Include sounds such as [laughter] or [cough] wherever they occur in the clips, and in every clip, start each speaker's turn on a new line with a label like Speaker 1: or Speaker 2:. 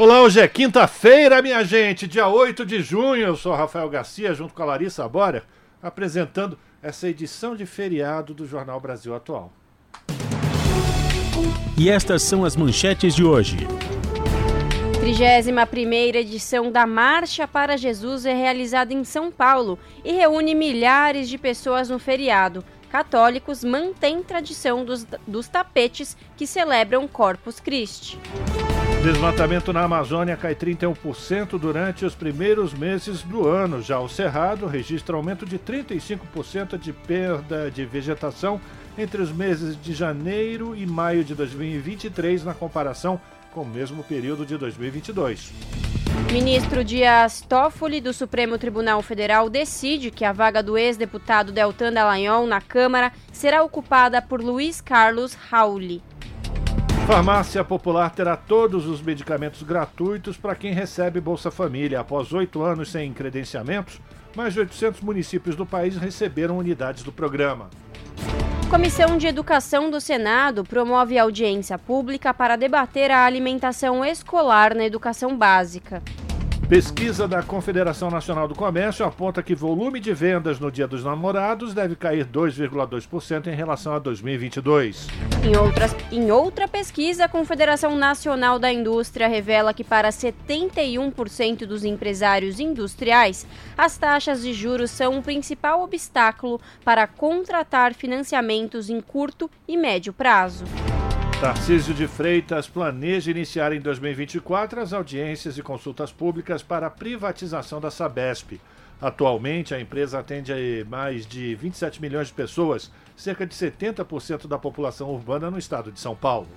Speaker 1: Olá, hoje é quinta-feira, minha gente, dia 8 de junho. Eu sou Rafael Garcia, junto com a Larissa Bória, apresentando essa edição de feriado do Jornal Brasil Atual.
Speaker 2: E estas são as manchetes de hoje.
Speaker 3: 31ª edição da Marcha para Jesus é realizada em São Paulo e reúne milhares de pessoas no feriado. Católicos mantêm tradição dos, dos tapetes que celebram Corpus Christi.
Speaker 1: Desmatamento na Amazônia cai 31% durante os primeiros meses do ano. Já o Cerrado registra aumento de 35% de perda de vegetação entre os meses de janeiro e maio de 2023, na comparação com o mesmo período de 2022.
Speaker 3: Ministro Dias Toffoli, do Supremo Tribunal Federal, decide que a vaga do ex-deputado Deltan Dallagnol na Câmara será ocupada por Luiz Carlos Rauli.
Speaker 1: Farmácia Popular terá todos os medicamentos gratuitos para quem recebe Bolsa Família. Após oito anos sem credenciamentos, mais de 800 municípios do país receberam unidades do programa.
Speaker 3: Comissão de Educação do Senado promove audiência pública para debater a alimentação escolar na educação básica.
Speaker 1: Pesquisa da Confederação Nacional do Comércio aponta que volume de vendas no Dia dos Namorados deve cair 2,2% em relação a 2022.
Speaker 3: Em, outras, em outra pesquisa, a Confederação Nacional da Indústria revela que para 71% dos empresários industriais, as taxas de juros são o principal obstáculo para contratar financiamentos em curto e médio prazo.
Speaker 1: Tarcísio de Freitas planeja iniciar em 2024 as audiências e consultas públicas para a privatização da Sabesp. Atualmente, a empresa atende a mais de 27 milhões de pessoas, cerca de 70% da população urbana no estado de São Paulo.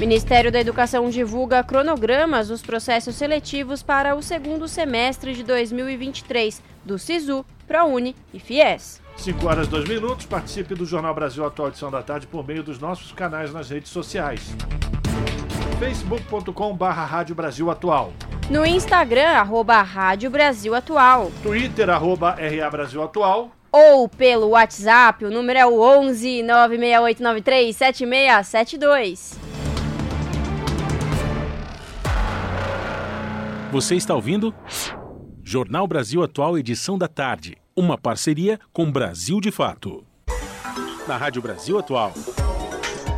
Speaker 3: Ministério da Educação divulga cronogramas dos processos seletivos para o segundo semestre de 2023 do SISU, ProUni e FIES.
Speaker 1: 5 horas 2 minutos. Participe do Jornal Brasil Atual Edição da Tarde por meio dos nossos canais nas redes sociais. facebook.com barra Rádio Brasil Atual.
Speaker 3: No Instagram, arroba Rádio Brasil Atual.
Speaker 1: Twitter, arroba RA Brasil Atual.
Speaker 3: Ou pelo WhatsApp, o número é o 11 96893 7672.
Speaker 2: Você está ouvindo? Jornal Brasil Atual, edição da tarde. Uma parceria com Brasil de Fato. Na Rádio Brasil Atual.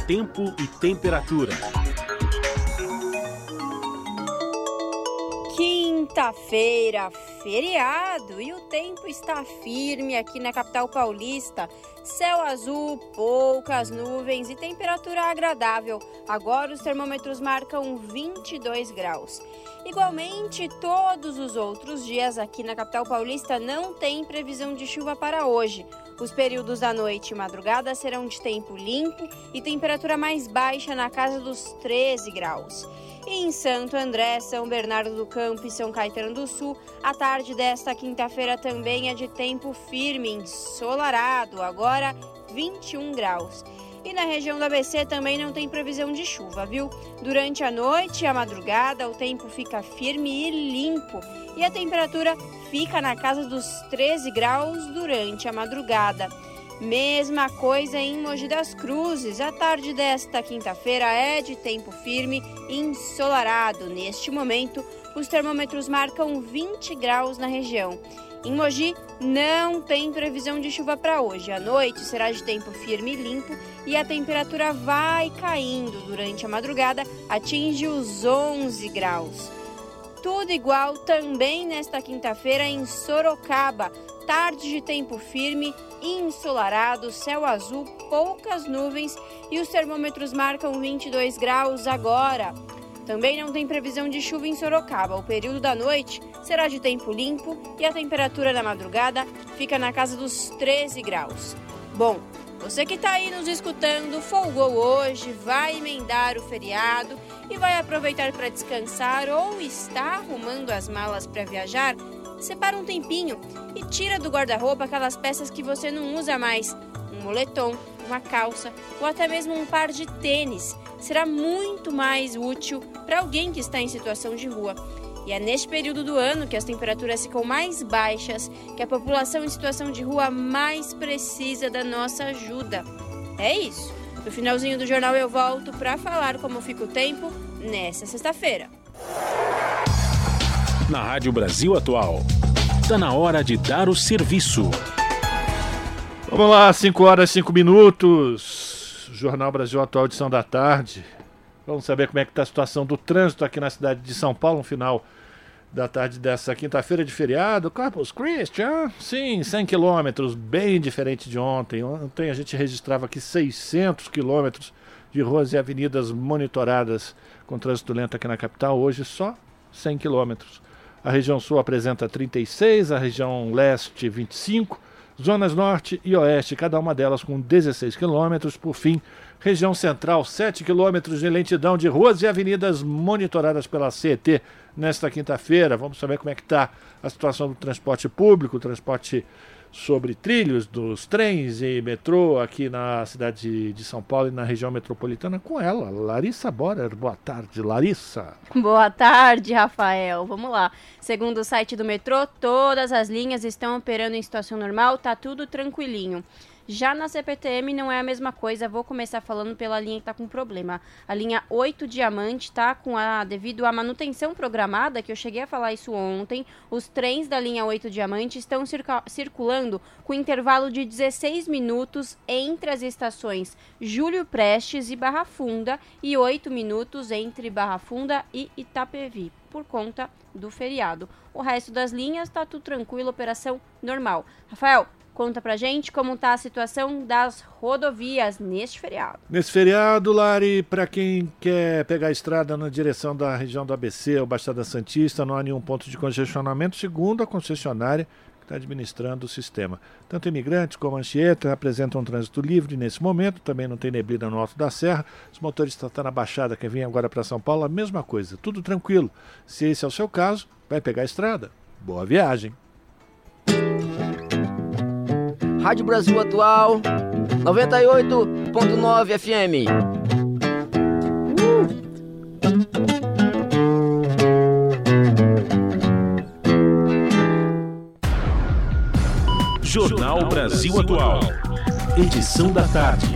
Speaker 2: Tempo e temperatura.
Speaker 3: Quinta-feira, feriado, e o tempo está firme aqui na capital paulista. Céu azul, poucas nuvens e temperatura agradável. Agora os termômetros marcam 22 graus. Igualmente, todos os outros dias aqui na capital paulista não tem previsão de chuva para hoje. Os períodos da noite e madrugada serão de tempo limpo e temperatura mais baixa na casa dos 13 graus. E em Santo André, São Bernardo do Campo e São Caetano do Sul, a tarde desta quinta-feira também é de tempo firme, ensolarado, agora 21 graus. E na região do ABC também não tem previsão de chuva, viu? Durante a noite e a madrugada, o tempo fica firme e limpo e a temperatura fica na casa dos 13 graus durante a madrugada. Mesma coisa em Mogi das Cruzes. A tarde desta quinta-feira é de tempo firme e ensolarado. Neste momento, os termômetros marcam 20 graus na região. Em Mogi, não tem previsão de chuva para hoje. A noite será de tempo firme e limpo e a temperatura vai caindo durante a madrugada, atinge os 11 graus. Tudo igual também nesta quinta-feira em Sorocaba. Tarde de tempo firme, ensolarado, céu azul, poucas nuvens e os termômetros marcam 22 graus agora. Também não tem previsão de chuva em Sorocaba. O período da noite será de tempo limpo e a temperatura da madrugada fica na casa dos 13 graus. Bom, você que está aí nos escutando, folgou hoje, vai emendar o feriado e vai aproveitar para descansar ou está arrumando as malas para viajar? separa um tempinho e tira do guarda-roupa aquelas peças que você não usa mais. Um moletom, uma calça ou até mesmo um par de tênis será muito mais útil para alguém que está em situação de rua. E é neste período do ano que as temperaturas ficam mais baixas, que a população em situação de rua mais precisa da nossa ajuda. É isso. No finalzinho do jornal eu volto para falar como fica o tempo nessa sexta-feira.
Speaker 2: Na Rádio Brasil Atual, está na hora de dar o serviço.
Speaker 1: Vamos lá, 5 horas e 5 minutos. Jornal Brasil Atual, edição da tarde. Vamos saber como é que está a situação do trânsito aqui na cidade de São Paulo no final da tarde dessa quinta-feira de feriado. Corpus Christi, ah, sim, 100 quilômetros, bem diferente de ontem. Ontem a gente registrava aqui 600 quilômetros de ruas e avenidas monitoradas com trânsito lento aqui na capital. Hoje só 100 quilômetros. A região sul apresenta 36, a região leste 25, zonas norte e oeste, cada uma delas com 16 quilômetros. Por fim, região central, 7 quilômetros de lentidão de ruas e avenidas monitoradas pela CET nesta quinta-feira. Vamos saber como é que está a situação do transporte público, transporte sobre trilhos dos trens e metrô aqui na cidade de São Paulo e na região metropolitana com ela, Larissa Borer. Boa tarde, Larissa. [laughs]
Speaker 3: Boa tarde, Rafael. Vamos lá. Segundo o site do metrô, todas as linhas estão operando em situação normal, tá tudo tranquilinho. Já na CPTM não é a mesma coisa, vou começar falando pela linha que está com problema. A linha 8 Diamante está com a devido à manutenção programada, que eu cheguei a falar isso ontem, os trens da linha 8 Diamante estão circulando com intervalo de 16 minutos entre as estações Júlio Prestes e Barra Funda e 8 minutos entre Barra Funda e Itapevi, por conta do feriado. O resto das linhas está tudo tranquilo, operação normal. Rafael, Conta pra gente como está a situação das rodovias neste feriado.
Speaker 1: Nesse feriado, Lari, para quem quer pegar a estrada na direção da região do ABC ou Baixada Santista, não há nenhum ponto de congestionamento, segundo a concessionária que está administrando o sistema. Tanto imigrantes como Anchieta apresentam um trânsito livre nesse momento, também não tem neblina no alto da serra. Os motoristas estão na Baixada, que vem agora para São Paulo, a mesma coisa, tudo tranquilo. Se esse é o seu caso, vai pegar a estrada. Boa viagem!
Speaker 4: Rádio Brasil Atual 98.9 FM.
Speaker 2: Jornal Brasil Atual. Edição da tarde.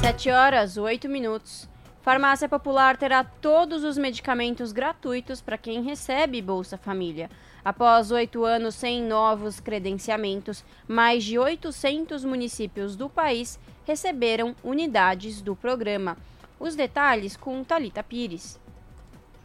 Speaker 3: Sete horas, oito minutos. Farmácia Popular terá todos os medicamentos gratuitos para quem recebe Bolsa Família. Após oito anos sem novos credenciamentos, mais de 800 municípios do país receberam unidades do programa. Os detalhes com Talita Pires.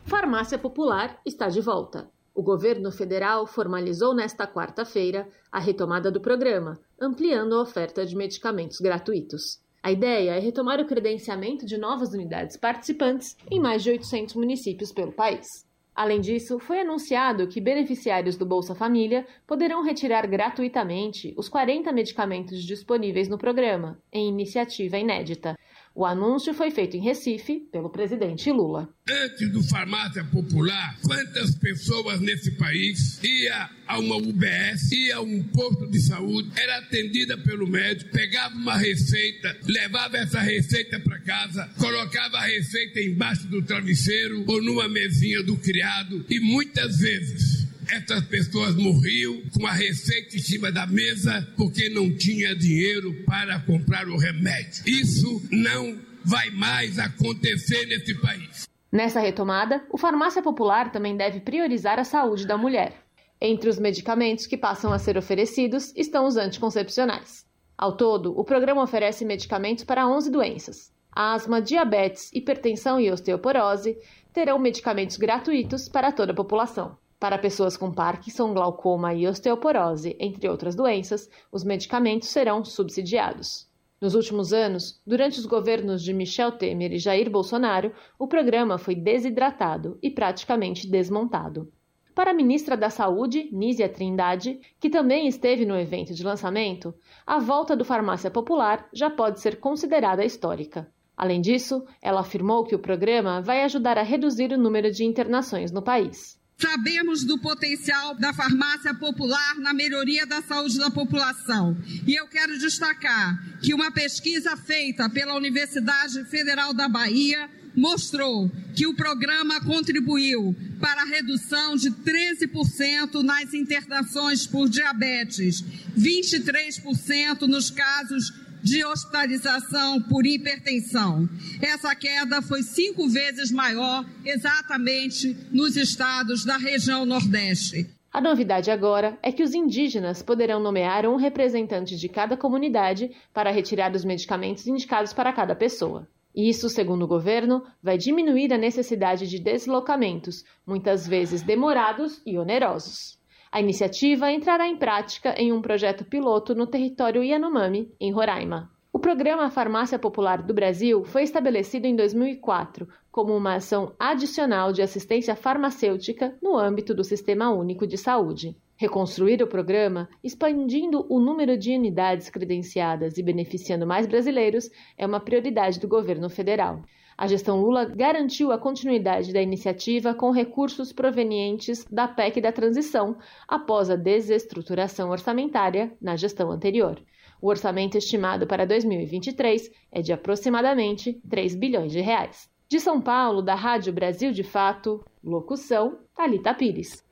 Speaker 5: Farmácia Popular está de volta. O governo federal formalizou nesta quarta-feira a retomada do programa, ampliando a oferta de medicamentos gratuitos. A ideia é retomar o credenciamento de novas unidades participantes em mais de 800 municípios pelo país. Além disso, foi anunciado que beneficiários do Bolsa Família poderão retirar gratuitamente os 40 medicamentos disponíveis no programa, em iniciativa inédita. O anúncio foi feito em Recife pelo presidente Lula.
Speaker 6: Antes do farmácia popular, quantas pessoas nesse país ia a uma UBS, ia a um posto de saúde, era atendida pelo médico, pegava uma receita, levava essa receita para casa, colocava a receita embaixo do travesseiro ou numa mesinha do criado e muitas vezes essas pessoas morriam com a receita em cima da mesa porque não tinha dinheiro para comprar o remédio. Isso não vai mais acontecer nesse país.
Speaker 5: Nessa retomada, o Farmácia Popular também deve priorizar a saúde da mulher. Entre os medicamentos que passam a ser oferecidos estão os anticoncepcionais. Ao todo, o programa oferece medicamentos para 11 doenças. Asma, diabetes, hipertensão e osteoporose terão medicamentos gratuitos para toda a população. Para pessoas com Parkinson, glaucoma e osteoporose, entre outras doenças, os medicamentos serão subsidiados. Nos últimos anos, durante os governos de Michel Temer e Jair Bolsonaro, o programa foi desidratado e praticamente desmontado. Para a ministra da Saúde, Nízia Trindade, que também esteve no evento de lançamento, a volta do farmácia popular já pode ser considerada histórica. Além disso, ela afirmou que o programa vai ajudar a reduzir o número de internações no país.
Speaker 7: Sabemos do potencial da farmácia popular na melhoria da saúde da população. E eu quero destacar que uma pesquisa feita pela Universidade Federal da Bahia mostrou que o programa contribuiu para a redução de 13% nas internações por diabetes, 23% nos casos de hospitalização por hipertensão. Essa queda foi cinco vezes maior exatamente nos estados da região Nordeste.
Speaker 5: A novidade agora é que os indígenas poderão nomear um representante de cada comunidade para retirar os medicamentos indicados para cada pessoa. Isso, segundo o governo, vai diminuir a necessidade de deslocamentos, muitas vezes demorados e onerosos. A iniciativa entrará em prática em um projeto piloto no território Yanomami, em Roraima. O programa Farmácia Popular do Brasil foi estabelecido em 2004 como uma ação adicional de assistência farmacêutica no âmbito do Sistema Único de Saúde. Reconstruir o programa, expandindo o número de unidades credenciadas e beneficiando mais brasileiros, é uma prioridade do governo federal. A gestão Lula garantiu a continuidade da iniciativa com recursos provenientes da PEC da transição, após a desestruturação orçamentária na gestão anterior. O orçamento estimado para 2023 é de aproximadamente 3 bilhões de reais. De São Paulo, da Rádio Brasil de Fato, locução Talita Pires.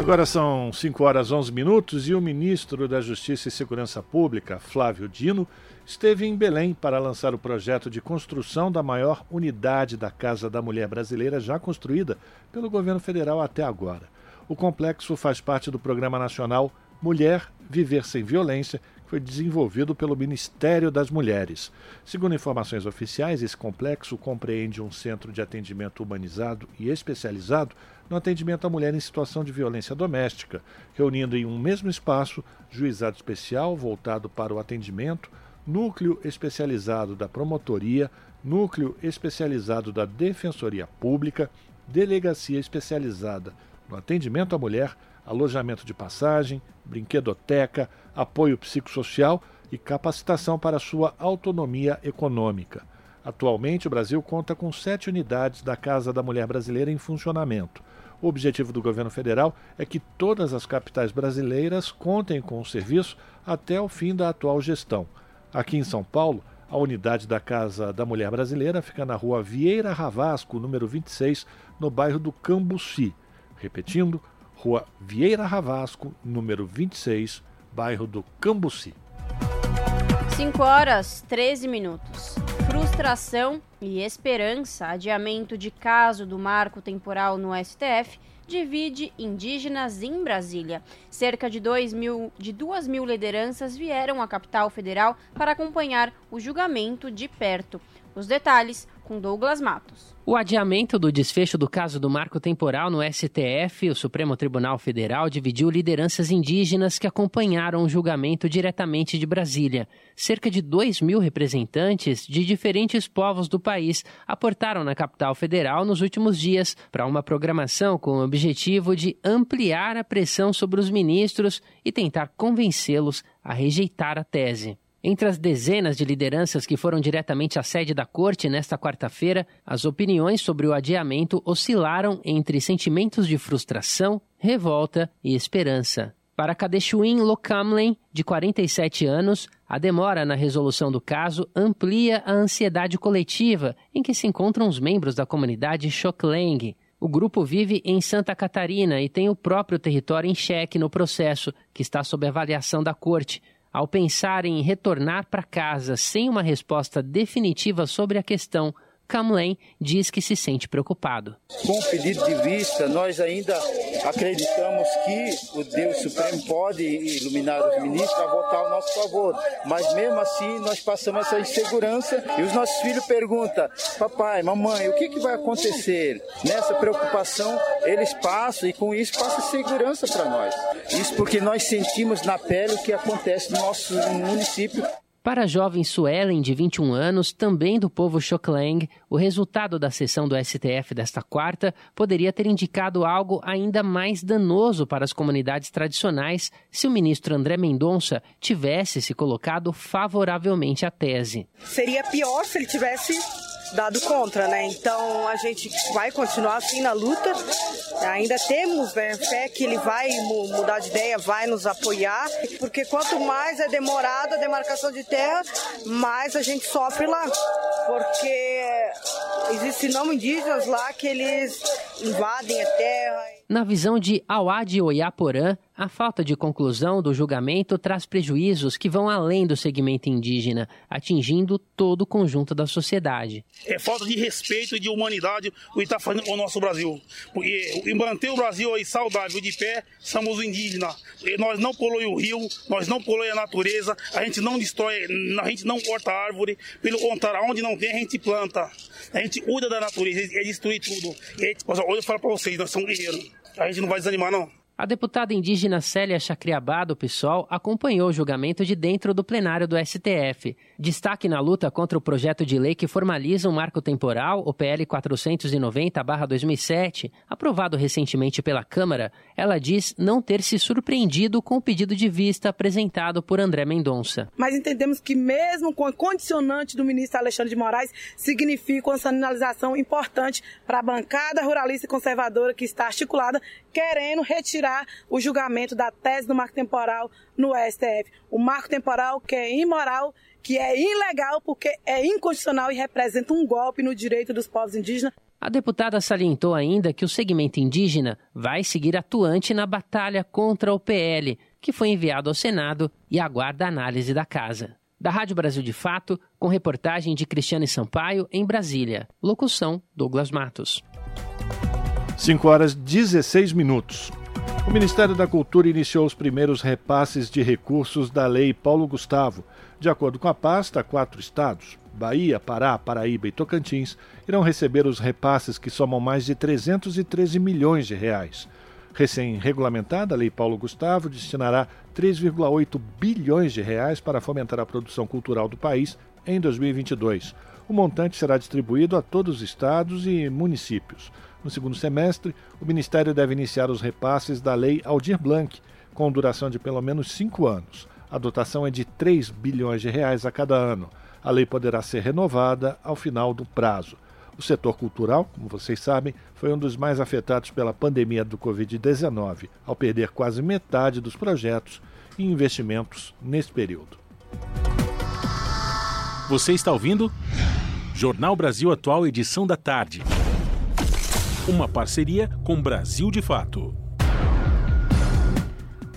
Speaker 1: Agora são 5 horas 11 minutos e o ministro da Justiça e Segurança Pública, Flávio Dino, esteve em Belém para lançar o projeto de construção da maior unidade da Casa da Mulher Brasileira já construída pelo governo federal até agora. O complexo faz parte do Programa Nacional Mulher Viver Sem Violência, que foi desenvolvido pelo Ministério das Mulheres. Segundo informações oficiais, esse complexo compreende um centro de atendimento humanizado e especializado no atendimento à mulher em situação de violência doméstica, reunindo em um mesmo espaço juizado especial voltado para o atendimento, núcleo especializado da promotoria, núcleo especializado da defensoria pública, delegacia especializada no atendimento à mulher, alojamento de passagem, brinquedoteca, apoio psicossocial e capacitação para sua autonomia econômica. Atualmente, o Brasil conta com sete unidades da Casa da Mulher Brasileira em funcionamento. O objetivo do governo federal é que todas as capitais brasileiras contem com o serviço até o fim da atual gestão. Aqui em São Paulo, a unidade da Casa da Mulher Brasileira fica na rua Vieira Ravasco, número 26, no bairro do Cambuci. Repetindo, rua Vieira Ravasco, número 26, bairro do Cambuci.
Speaker 3: 5 horas 13 minutos. Frustração e esperança. Adiamento de caso do marco temporal no STF divide indígenas em Brasília. Cerca de, dois mil, de duas mil lideranças vieram à capital federal para acompanhar o julgamento de perto. Os detalhes com Douglas Matos.
Speaker 8: O adiamento do desfecho do caso do marco temporal no STF, o Supremo Tribunal Federal, dividiu lideranças indígenas que acompanharam o julgamento diretamente de Brasília. Cerca de 2 mil representantes de diferentes povos do país aportaram na capital federal nos últimos dias para uma programação com o objetivo de ampliar a pressão sobre os ministros e tentar convencê-los a rejeitar a tese. Entre as dezenas de lideranças que foram diretamente à sede da corte nesta quarta-feira, as opiniões sobre o adiamento oscilaram entre sentimentos de frustração, revolta e esperança. Para Kadeshuin Lokamlen, de 47 anos, a demora na resolução do caso amplia a ansiedade coletiva em que se encontram os membros da comunidade Xokleng. O grupo vive em Santa Catarina e tem o próprio território em xeque no processo, que está sob avaliação da corte. Ao pensar em retornar para casa sem uma resposta definitiva sobre a questão, Camlen diz que se sente preocupado.
Speaker 9: Com o pedido de vista, nós ainda acreditamos que o Deus Supremo pode iluminar os ministros a votar ao nosso favor. Mas mesmo assim, nós passamos essa insegurança e os nossos filhos perguntam: papai, mamãe, o que, que vai acontecer? Nessa preocupação, eles passam e com isso passa segurança para nós. Isso porque nós sentimos na pele o que acontece no nosso município.
Speaker 8: Para a jovem Suelen, de 21 anos, também do povo Xoklang, o resultado da sessão do STF desta quarta poderia ter indicado algo ainda mais danoso para as comunidades tradicionais se o ministro André Mendonça tivesse se colocado favoravelmente à tese.
Speaker 10: Seria pior se ele tivesse dado contra, né? Então a gente vai continuar assim na luta. Ainda temos né, fé que ele vai mudar de ideia, vai nos apoiar, porque quanto mais é demorada a demarcação de terra, mais a gente sofre lá. Porque existem não indígenas lá que eles invadem a terra.
Speaker 8: Na visão de Awad Oyaporã, a falta de conclusão do julgamento traz prejuízos que vão além do segmento indígena, atingindo todo o conjunto da sociedade.
Speaker 11: É falta de respeito e de humanidade o que está fazendo com o nosso Brasil. Porque manter o Brasil aí saudável de pé, somos os indígenas. E nós não poluímos o rio, nós não poluímos a natureza, a gente não destrói, a gente não corta árvore. Pelo contrário, onde não tem, a gente planta. A gente cuida da natureza, é destruir tudo. E eu falo para vocês, nós somos guerreiros. A gente não vai desanimar, não.
Speaker 8: A deputada indígena Célia Chacriabá, do PSOL, acompanhou o julgamento de dentro do plenário do STF. Destaque na luta contra o projeto de lei que formaliza um marco temporal, o PL 490-2007, aprovado recentemente pela Câmara, ela diz não ter se surpreendido com o pedido de vista apresentado por André Mendonça.
Speaker 10: Mas entendemos que mesmo com a condicionante do ministro Alexandre de Moraes, significa uma sinalização importante para a bancada ruralista e conservadora que está articulada, querendo retirar o julgamento da tese do marco temporal no STF. O marco temporal que é imoral, que é ilegal porque é inconstitucional e representa um golpe no direito dos povos indígenas.
Speaker 8: A deputada salientou ainda que o segmento indígena vai seguir atuante na batalha contra o PL, que foi enviado ao Senado e aguarda a análise da casa. Da Rádio Brasil de Fato, com reportagem de Cristiane Sampaio, em Brasília. Locução: Douglas Matos.
Speaker 1: 5 horas 16 minutos. O Ministério da Cultura iniciou os primeiros repasses de recursos da Lei Paulo Gustavo. De acordo com a pasta, quatro estados, Bahia, Pará, Paraíba e Tocantins, irão receber os repasses que somam mais de 313 milhões de reais. Recém-regulamentada, a Lei Paulo Gustavo destinará 3,8 bilhões de reais para fomentar a produção cultural do país em 2022. O montante será distribuído a todos os estados e municípios. No segundo semestre, o Ministério deve iniciar os repasses da Lei Aldir Blanc, com duração de pelo menos cinco anos. A dotação é de 3 bilhões de reais a cada ano. A lei poderá ser renovada ao final do prazo. O setor cultural, como vocês sabem, foi um dos mais afetados pela pandemia do Covid-19, ao perder quase metade dos projetos e investimentos nesse período.
Speaker 2: Você está ouvindo? Jornal Brasil Atual, edição da tarde. Uma parceria com Brasil de Fato.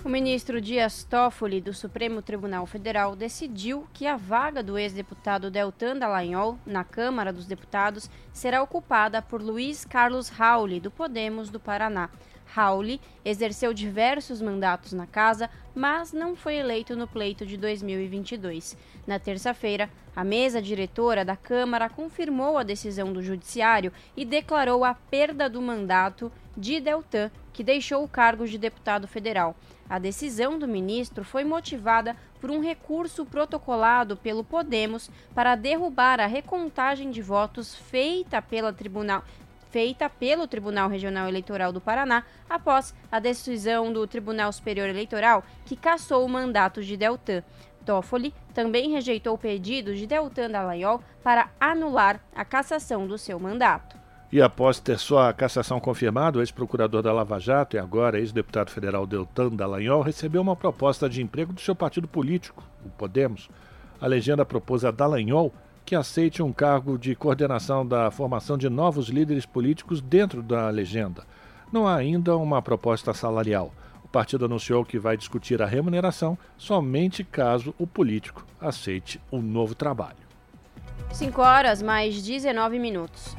Speaker 3: O ministro Dias Toffoli, do Supremo Tribunal Federal, decidiu que a vaga do ex-deputado Deltan Dallagnol na Câmara dos Deputados será ocupada por Luiz Carlos Rauli, do Podemos do Paraná. Rauli exerceu diversos mandatos na casa, mas não foi eleito no pleito de 2022. Na terça-feira, a mesa diretora da Câmara confirmou a decisão do Judiciário e declarou a perda do mandato de Deltan, que deixou o cargo de deputado federal. A decisão do ministro foi motivada por um recurso protocolado pelo Podemos para derrubar a recontagem de votos feita pela Tribunal feita pelo Tribunal Regional Eleitoral do Paraná após a decisão do Tribunal Superior Eleitoral que cassou o mandato de Deltan. Toffoli também rejeitou o pedido de Deltan Dallagnol para anular a cassação do seu mandato.
Speaker 1: E após ter sua cassação confirmada, o ex-procurador da Lava Jato e agora ex-deputado federal Deltan Dallagnol recebeu uma proposta de emprego do seu partido político, o Podemos. A legenda propôs a Dallagnol que aceite um cargo de coordenação da formação de novos líderes políticos dentro da legenda. Não há ainda uma proposta salarial. O partido anunciou que vai discutir a remuneração somente caso o político aceite o um novo trabalho.
Speaker 3: 5 horas mais 19 minutos.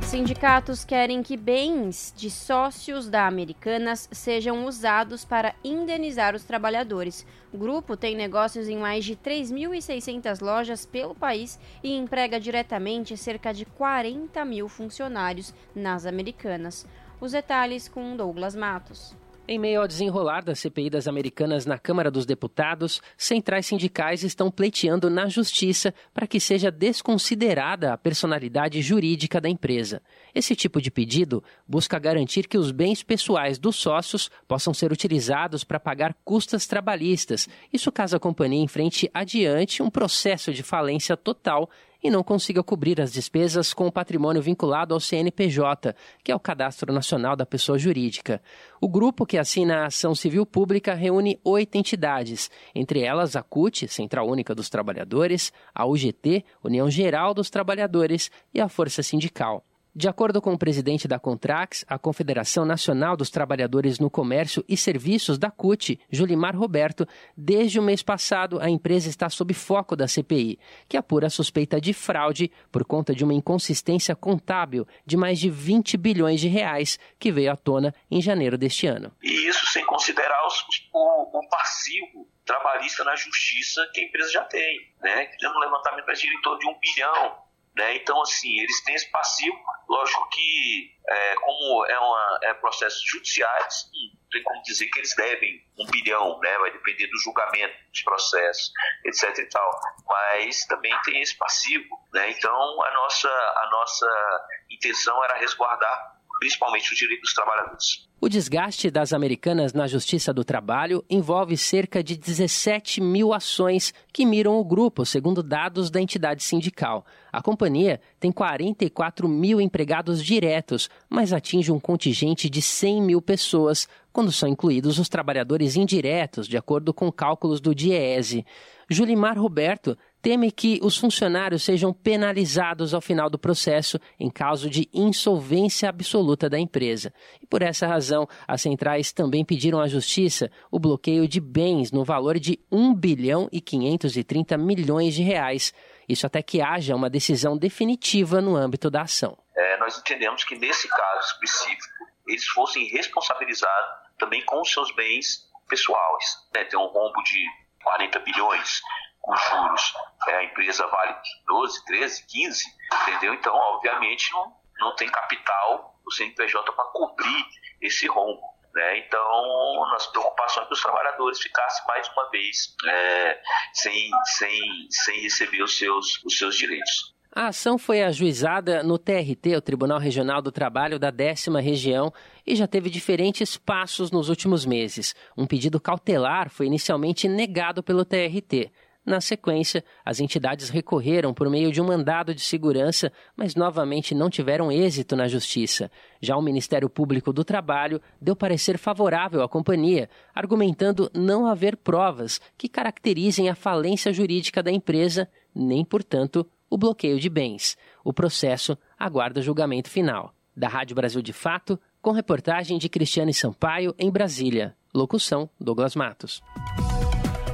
Speaker 3: Sindicatos querem que bens de sócios da Americanas sejam usados para indenizar os trabalhadores. O grupo tem negócios em mais de 3.600 lojas pelo país e emprega diretamente cerca de 40 mil funcionários nas Americanas. Os detalhes com Douglas Matos.
Speaker 8: Em meio ao desenrolar da CPI das Americanas na Câmara dos Deputados, centrais sindicais estão pleiteando na Justiça para que seja desconsiderada a personalidade jurídica da empresa. Esse tipo de pedido busca garantir que os bens pessoais dos sócios possam ser utilizados para pagar custas trabalhistas. Isso caso a companhia enfrente adiante um processo de falência total e não consiga cobrir as despesas com o patrimônio vinculado ao CNPJ, que é o Cadastro Nacional da Pessoa Jurídica. O grupo que assina a ação civil pública reúne oito entidades, entre elas a CUT, Central Única dos Trabalhadores, a UGT, União Geral dos Trabalhadores e a Força Sindical. De acordo com o presidente da Contrax, a Confederação Nacional dos Trabalhadores no Comércio e Serviços da CUT, Julimar Roberto, desde o mês passado a empresa está sob foco da CPI, que apura a suspeita de fraude por conta de uma inconsistência contábil de mais de 20 bilhões de reais que veio à tona em janeiro deste ano.
Speaker 12: E isso sem considerar os, o, o passivo trabalhista na justiça que a empresa já tem. Né? Fizemos um levantamento em torno de um bilhão né? Então, assim, eles têm esse passivo. Lógico que, é, como é, uma, é judiciais, não tem como dizer que eles devem um bilhão, né? vai depender do julgamento dos processos, etc. e tal. Mas também tem esse passivo. Né? Então, a nossa, a nossa intenção era resguardar principalmente o direito dos trabalhadores.
Speaker 8: O desgaste das americanas na Justiça do Trabalho envolve cerca de 17 mil ações que miram o grupo, segundo dados da entidade sindical. A companhia tem 44 mil empregados diretos, mas atinge um contingente de 100 mil pessoas, quando são incluídos os trabalhadores indiretos, de acordo com cálculos do DIEESE. Julimar Roberto teme que os funcionários sejam penalizados ao final do processo em caso de insolvência absoluta da empresa. E por essa razão, as centrais também pediram à Justiça o bloqueio de bens no valor de 1 bilhão e 530 milhões de reais. Isso até que haja uma decisão definitiva no âmbito da ação.
Speaker 12: É, nós entendemos que nesse caso específico eles fossem responsabilizados também com os seus bens pessoais. Né? Tem um rombo de 40 bilhões com juros, é, a empresa vale 12, 13, 15, entendeu? Então, obviamente, não, não tem capital o CNPJ para cobrir esse rombo. Né? Então, nossa preocupação é que os trabalhadores ficassem mais uma vez é, sem, sem, sem receber os seus, os seus direitos.
Speaker 8: A ação foi ajuizada no TRT, o Tribunal Regional do Trabalho da décima região, e já teve diferentes passos nos últimos meses. Um pedido cautelar foi inicialmente negado pelo TRT. Na sequência, as entidades recorreram por meio de um mandado de segurança, mas novamente não tiveram êxito na justiça. Já o Ministério Público do Trabalho deu parecer favorável à companhia, argumentando não haver provas que caracterizem a falência jurídica da empresa, nem, portanto, o bloqueio de bens. O processo aguarda julgamento final. Da Rádio Brasil de Fato, com reportagem de Cristiane Sampaio em Brasília. Locução: Douglas Matos.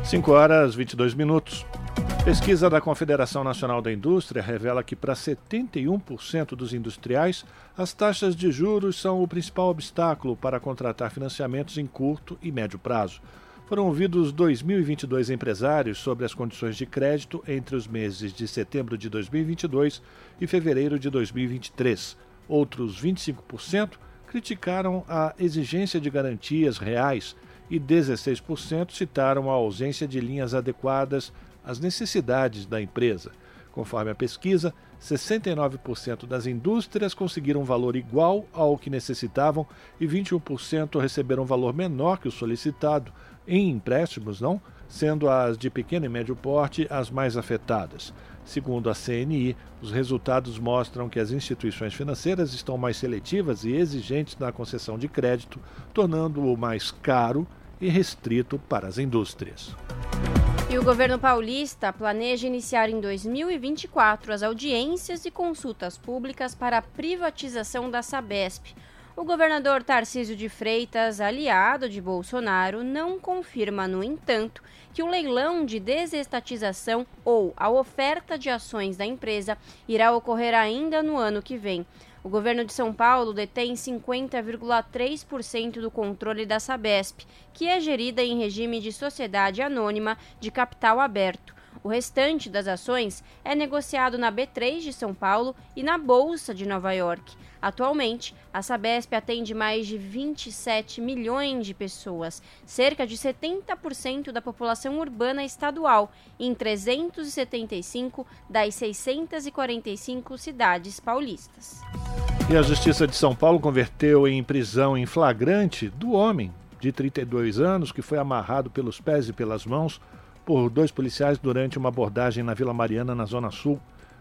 Speaker 1: 5 horas 22 minutos. Pesquisa da Confederação Nacional da Indústria revela que para 71% dos industriais, as taxas de juros são o principal obstáculo para contratar financiamentos em curto e médio prazo. Foram ouvidos 2.022 empresários sobre as condições de crédito entre os meses de setembro de 2022 e fevereiro de 2023. Outros 25% criticaram a exigência de garantias reais e 16% citaram a ausência de linhas adequadas às necessidades da empresa. Conforme a pesquisa, 69% das indústrias conseguiram um valor igual ao que necessitavam e 21% receberam um valor menor que o solicitado em empréstimos, não, sendo as de pequeno e médio porte as mais afetadas. Segundo a CNI, os resultados mostram que as instituições financeiras estão mais seletivas e exigentes na concessão de crédito, tornando-o mais caro e restrito para as indústrias.
Speaker 3: E o governo paulista planeja iniciar em 2024 as audiências e consultas públicas para a privatização da Sabesp. O governador Tarcísio de Freitas, aliado de Bolsonaro, não confirma, no entanto, que o leilão de desestatização ou a oferta de ações da empresa irá ocorrer ainda no ano que vem. O governo de São Paulo detém 50,3% do controle da Sabesp, que é gerida em regime de sociedade anônima de capital aberto. O restante das ações é negociado na B3 de São Paulo e na Bolsa de Nova York. Atualmente, a Sabesp atende mais de 27 milhões de pessoas, cerca de 70% da população urbana estadual, em 375 das 645 cidades paulistas.
Speaker 1: E a Justiça de São Paulo converteu em prisão em flagrante do homem de 32 anos que foi amarrado pelos pés e pelas mãos por dois policiais durante uma abordagem na Vila Mariana, na Zona Sul,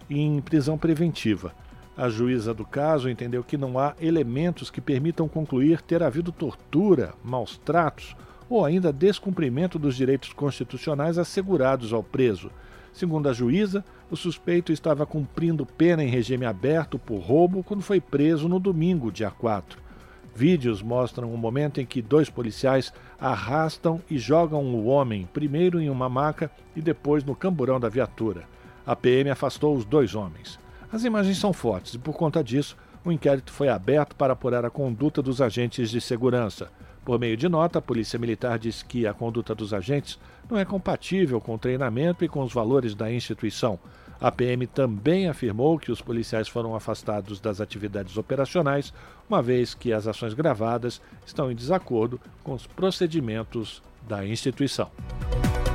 Speaker 1: em prisão preventiva. A juíza do caso entendeu que não há elementos que permitam concluir ter havido tortura, maus tratos ou ainda descumprimento dos direitos constitucionais assegurados ao preso. Segundo a juíza, o suspeito estava cumprindo pena em regime aberto por roubo quando foi preso no domingo, dia 4. Vídeos mostram o momento em que dois policiais arrastam e jogam o homem, primeiro em uma maca e depois no camburão da viatura. A PM afastou os dois homens. As imagens são fortes e, por conta disso, o inquérito foi aberto para apurar a conduta dos agentes de segurança. Por meio de nota, a Polícia Militar diz que a conduta dos agentes não é compatível com o treinamento e com os valores da instituição. A PM também afirmou que os policiais foram afastados das atividades operacionais, uma vez que as ações gravadas estão em desacordo com os procedimentos da instituição.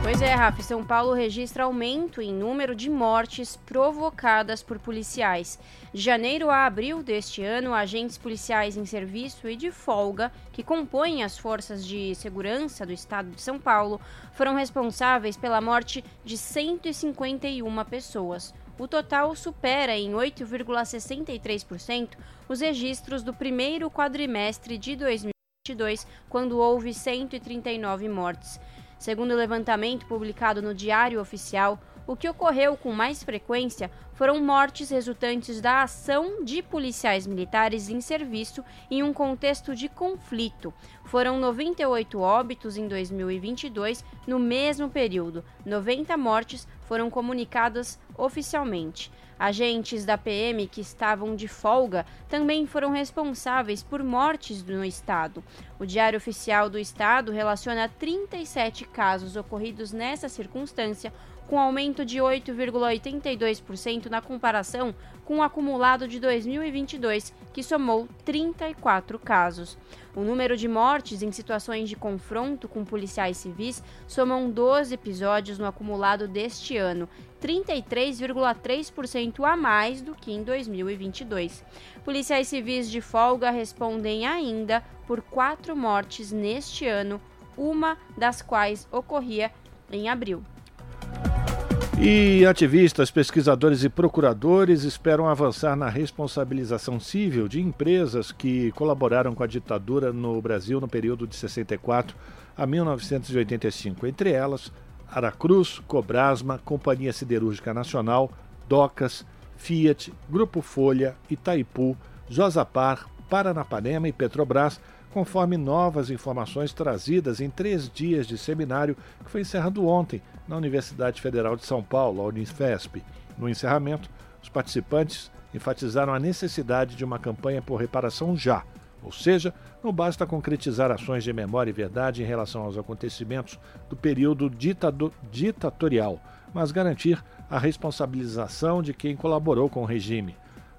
Speaker 3: Pois é, Rafa, São Paulo registra aumento em número de mortes provocadas por policiais. De janeiro a abril deste ano, agentes policiais em serviço e de folga, que compõem as forças de segurança do estado de São Paulo, foram responsáveis pela morte de 151 pessoas. O total supera em 8,63% os registros do primeiro quadrimestre de 2022, quando houve 139 mortes. Segundo o levantamento publicado no Diário Oficial, o que ocorreu com mais frequência foram mortes resultantes da ação de policiais militares em serviço em um contexto de conflito. Foram 98 óbitos em 2022, no mesmo período. 90 mortes foram comunicadas oficialmente. Agentes da PM que estavam de folga também foram responsáveis por mortes no estado. O Diário Oficial do Estado relaciona 37 casos ocorridos nessa circunstância, com aumento de 8,82% na comparação com o acumulado de 2022, que somou 34 casos. O número de mortes em situações de confronto com policiais civis somam 12 episódios no acumulado deste ano, 33,3% a mais do que em 2022. Policiais civis de folga respondem ainda por quatro mortes neste ano, uma das quais ocorria em abril.
Speaker 1: E ativistas, pesquisadores e procuradores esperam avançar na responsabilização civil de empresas que colaboraram com a ditadura no Brasil no período de 64 a 1985. Entre elas, Aracruz, Cobrasma, Companhia Siderúrgica Nacional, Docas, Fiat, Grupo Folha, Itaipu, Josapar, Paranapanema e Petrobras conforme novas informações trazidas em três dias de seminário que foi encerrado ontem na Universidade Federal de São Paulo, a Unifesp. No encerramento, os participantes enfatizaram a necessidade de uma campanha por reparação já, ou seja, não basta concretizar ações de memória e verdade em relação aos acontecimentos do período ditatorial, mas garantir a responsabilização de quem colaborou com o regime.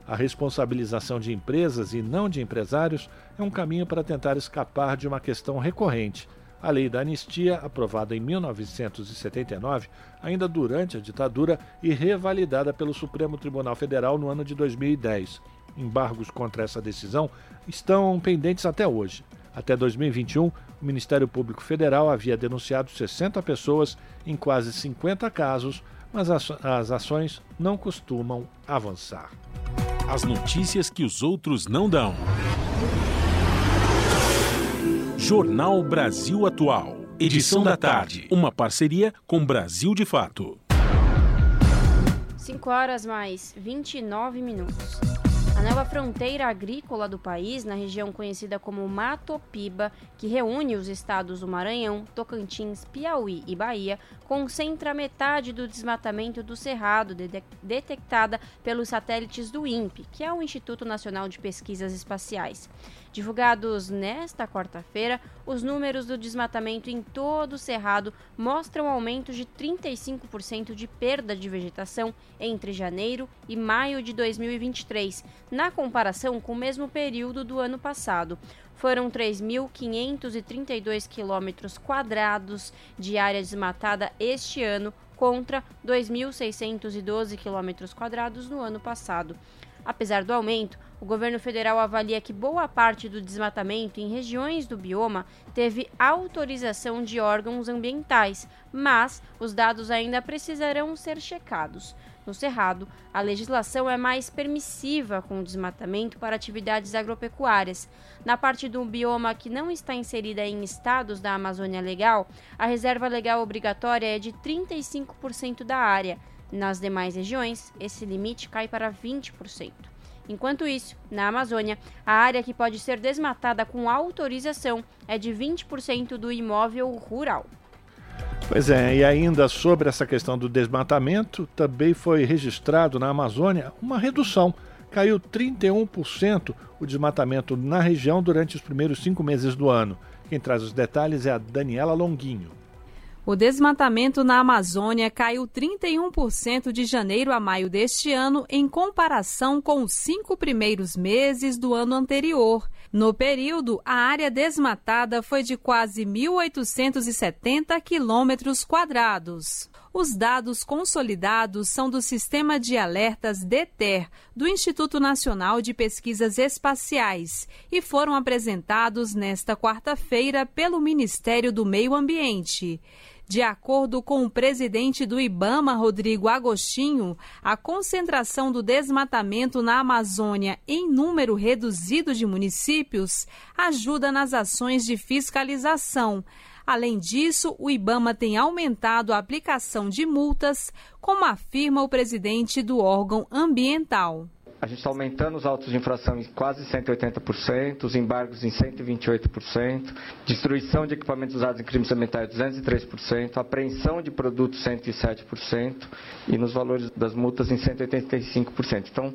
Speaker 1: A responsabilização de empresas e não de empresários é um caminho para tentar escapar de uma questão recorrente. A lei da anistia, aprovada em 1979, ainda durante a ditadura e revalidada pelo Supremo Tribunal Federal no ano de 2010. Embargos contra essa decisão estão pendentes até hoje. Até 2021, o Ministério Público Federal havia denunciado 60 pessoas em quase 50 casos, mas as ações não costumam avançar.
Speaker 2: As notícias que os outros não dão. Jornal Brasil Atual. Edição da tarde. Uma parceria com Brasil de Fato.
Speaker 3: 5 horas mais 29 minutos. Nova fronteira agrícola do país, na região conhecida como Matopiba, que reúne os estados do Maranhão, Tocantins, Piauí e Bahia, concentra metade do desmatamento do Cerrado, de detectada pelos satélites do INPE, que é o Instituto Nacional de Pesquisas Espaciais. Divulgados nesta quarta-feira, os números do desmatamento em todo o Cerrado mostram aumento de 35% de perda de vegetação entre janeiro e maio de 2023, na comparação com o mesmo período do ano passado. Foram 3.532 quilômetros quadrados de área desmatada este ano, contra 2.612 quilômetros quadrados no ano passado. Apesar do aumento, o governo federal avalia que boa parte do desmatamento em regiões do bioma teve autorização de órgãos ambientais, mas os dados ainda precisarão ser checados. No Cerrado, a legislação é mais permissiva com o desmatamento para atividades agropecuárias. Na parte do bioma que não está inserida em estados da Amazônia Legal, a reserva legal obrigatória é de 35% da área. Nas demais regiões, esse limite cai para 20%. Enquanto isso, na Amazônia, a área que pode ser desmatada com autorização é de 20% do imóvel rural.
Speaker 1: Pois é, e ainda sobre essa questão do desmatamento, também foi registrado na Amazônia uma redução. Caiu 31% o desmatamento na região durante os primeiros cinco meses do ano. Quem traz os detalhes é a Daniela Longuinho.
Speaker 13: O desmatamento na Amazônia caiu 31% de janeiro a maio deste ano, em comparação com os cinco primeiros meses do ano anterior. No período, a área desmatada foi de quase 1.870 quilômetros quadrados. Os dados consolidados são do Sistema de Alertas DETER, do Instituto Nacional de Pesquisas Espaciais, e foram apresentados nesta quarta-feira pelo Ministério do Meio Ambiente. De acordo com o presidente do Ibama, Rodrigo Agostinho, a concentração do desmatamento na Amazônia em número reduzido de municípios ajuda nas ações de fiscalização. Além disso, o Ibama tem aumentado a aplicação de multas, como afirma o presidente do órgão ambiental.
Speaker 14: A gente está aumentando os autos de infração em quase 180%, os embargos em 128%, destruição de equipamentos usados em crimes ambientais 203%, apreensão de produtos 107% e nos valores das multas em 185%. Então,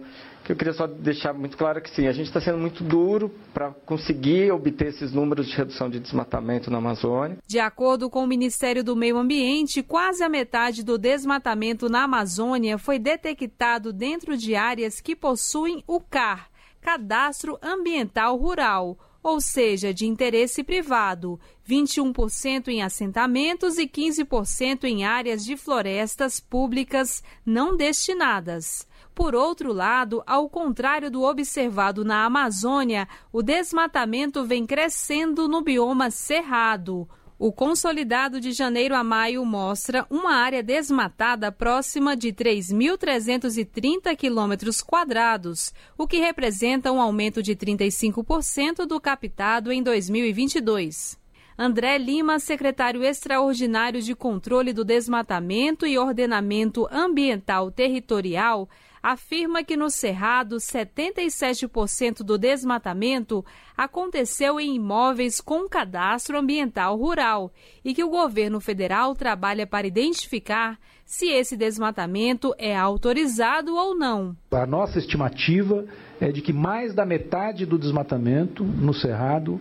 Speaker 14: eu queria só deixar muito claro que sim, a gente está sendo muito duro para conseguir obter esses números de redução de desmatamento na Amazônia.
Speaker 13: De acordo com o Ministério do Meio Ambiente, quase a metade do desmatamento na Amazônia foi detectado dentro de áreas que possuem o CAR, Cadastro Ambiental Rural ou seja, de interesse privado, 21% em assentamentos e 15% em áreas de florestas públicas não destinadas. Por outro lado, ao contrário do observado na Amazônia, o desmatamento vem crescendo no bioma cerrado. O consolidado de janeiro a maio mostra uma área desmatada próxima de 3.330 quilômetros quadrados, o que representa um aumento de 35% do captado em 2022. André Lima, secretário extraordinário de Controle do Desmatamento e Ordenamento Ambiental Territorial, afirma que no Cerrado 77% do desmatamento aconteceu em imóveis com cadastro ambiental rural e que o governo federal trabalha para identificar se esse desmatamento é autorizado ou não.
Speaker 15: A nossa estimativa é de que mais da metade do desmatamento no Cerrado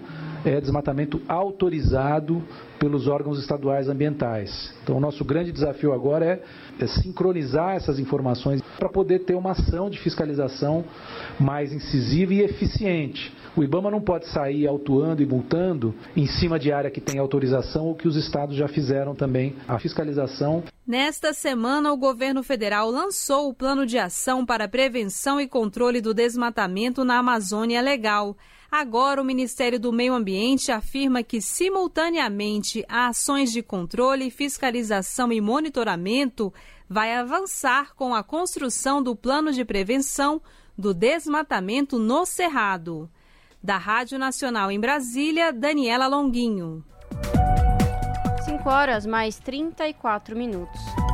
Speaker 15: é desmatamento autorizado pelos órgãos estaduais ambientais. Então, o nosso grande desafio agora é, é sincronizar essas informações para poder ter uma ação de fiscalização mais incisiva e eficiente. O IBAMA não pode sair autuando e multando em cima de área que tem autorização ou que os estados já fizeram também a fiscalização.
Speaker 13: Nesta semana, o governo federal lançou o Plano de Ação para Prevenção e Controle do Desmatamento na Amazônia Legal. Agora, o Ministério do Meio Ambiente afirma que, simultaneamente a ações de controle, fiscalização e monitoramento, vai avançar com a construção do plano de prevenção do desmatamento no Cerrado. Da Rádio Nacional em Brasília, Daniela Longuinho.
Speaker 3: 5 horas mais 34 minutos.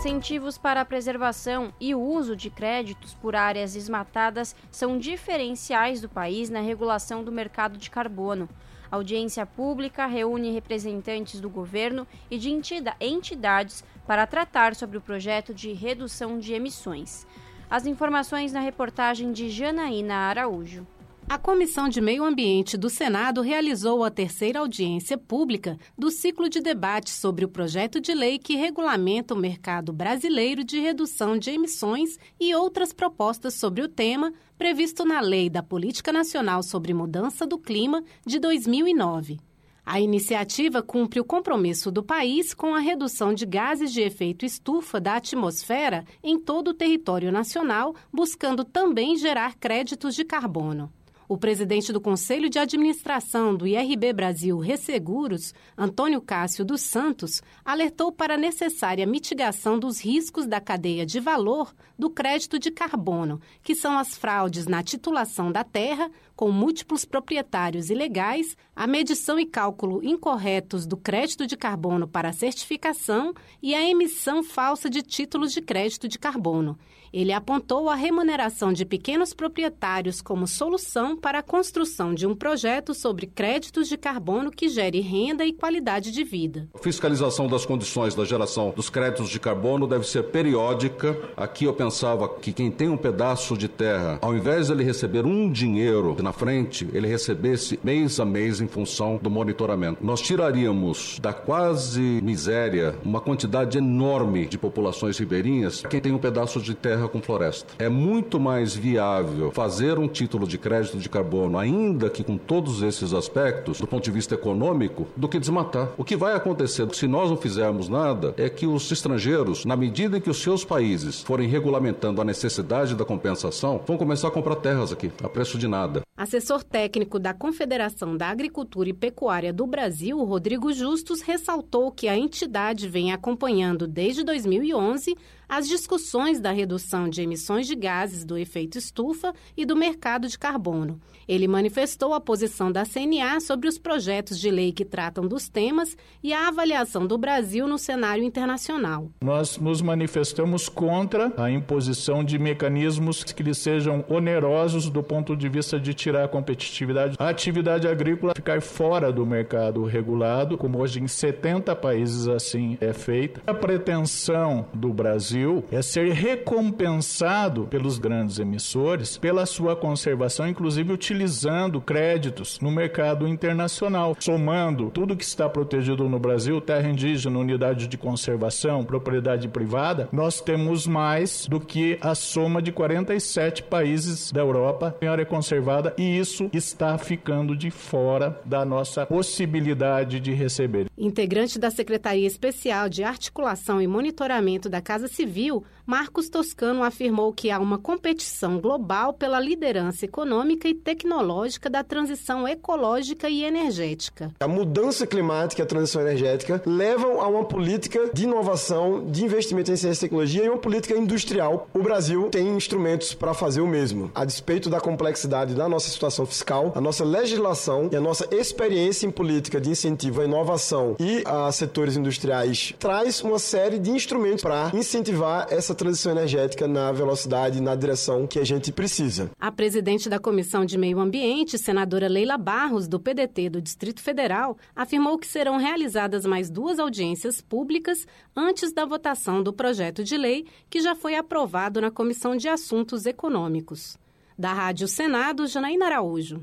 Speaker 3: Incentivos para a preservação e o uso de créditos por áreas desmatadas são diferenciais do país na regulação do mercado de carbono. A audiência pública reúne representantes do governo e de entidades para tratar sobre o projeto de redução de emissões. As informações na reportagem de Janaína Araújo.
Speaker 5: A Comissão de Meio Ambiente do Senado realizou a terceira audiência pública do ciclo de debate sobre o projeto de lei que regulamenta o mercado brasileiro de redução de emissões e outras propostas sobre o tema, previsto na Lei da Política Nacional sobre Mudança do Clima de 2009. A iniciativa cumpre o compromisso do país com a redução de gases de efeito estufa da atmosfera em todo o território nacional, buscando também gerar créditos de carbono. O presidente do Conselho de Administração do IRB Brasil Resseguros, Antônio Cássio dos Santos, alertou para a necessária mitigação dos riscos da cadeia de valor do crédito de carbono, que são as fraudes na titulação da terra, com múltiplos proprietários ilegais, a medição e cálculo incorretos do crédito de carbono para certificação e a emissão falsa de títulos de crédito de carbono. Ele apontou a remuneração de pequenos proprietários como solução para a construção de um projeto sobre créditos de carbono que gere renda e qualidade de vida.
Speaker 16: A fiscalização das condições da geração dos créditos de carbono deve ser periódica. Aqui eu pensava que quem tem um pedaço de terra, ao invés de ele receber um dinheiro na frente, ele recebesse mês a mês em função do monitoramento. Nós tiraríamos da quase miséria uma quantidade enorme de populações ribeirinhas quem tem um pedaço de terra terra com floresta. É muito mais viável fazer um título de crédito de carbono, ainda que com todos esses aspectos, do ponto de vista econômico, do que desmatar. O que vai acontecer se nós não fizermos nada é que os estrangeiros, na medida em que os seus países forem regulamentando a necessidade da compensação, vão começar a comprar terras aqui, a preço de nada.
Speaker 5: Assessor técnico da Confederação da Agricultura e Pecuária do Brasil, Rodrigo Justus, ressaltou que a entidade vem acompanhando desde 2011 as discussões da redução de emissões de gases do efeito estufa e do mercado de carbono. Ele manifestou a posição da CNA sobre os projetos de lei que tratam dos temas e a avaliação do Brasil no cenário internacional.
Speaker 17: Nós nos manifestamos contra a imposição de mecanismos que lhes sejam onerosos do ponto de vista de tirar a competitividade. A atividade agrícola ficar fora do mercado regulado, como hoje em 70 países assim é feita. A pretensão do Brasil Brasil é ser recompensado pelos grandes emissores pela sua conservação, inclusive utilizando créditos no mercado internacional, somando tudo que está protegido no Brasil, terra indígena, unidade de conservação, propriedade privada, nós temos mais do que a soma de 47 países da Europa em área conservada e isso está ficando de fora da nossa possibilidade de receber.
Speaker 5: Integrante da Secretaria Especial de Articulação e Monitoramento da Casa Civil Civil, Marcos Toscano afirmou que há uma competição global pela liderança econômica e tecnológica da transição ecológica e energética.
Speaker 18: A mudança climática e a transição energética levam a uma política de inovação, de investimento em ciência e tecnologia e uma política industrial. O Brasil tem instrumentos para fazer o mesmo. A despeito da complexidade da nossa situação fiscal, a nossa legislação e a nossa experiência em política de incentivo à inovação e a setores industriais traz uma série de instrumentos para incentivar incentivar essa transição energética na velocidade, na direção que a gente precisa.
Speaker 5: A presidente da Comissão de Meio Ambiente, senadora Leila Barros, do PDT do Distrito Federal, afirmou que serão realizadas mais duas audiências públicas antes da votação do projeto de lei que já foi aprovado na Comissão de Assuntos Econômicos. Da Rádio Senado, Janaína Araújo.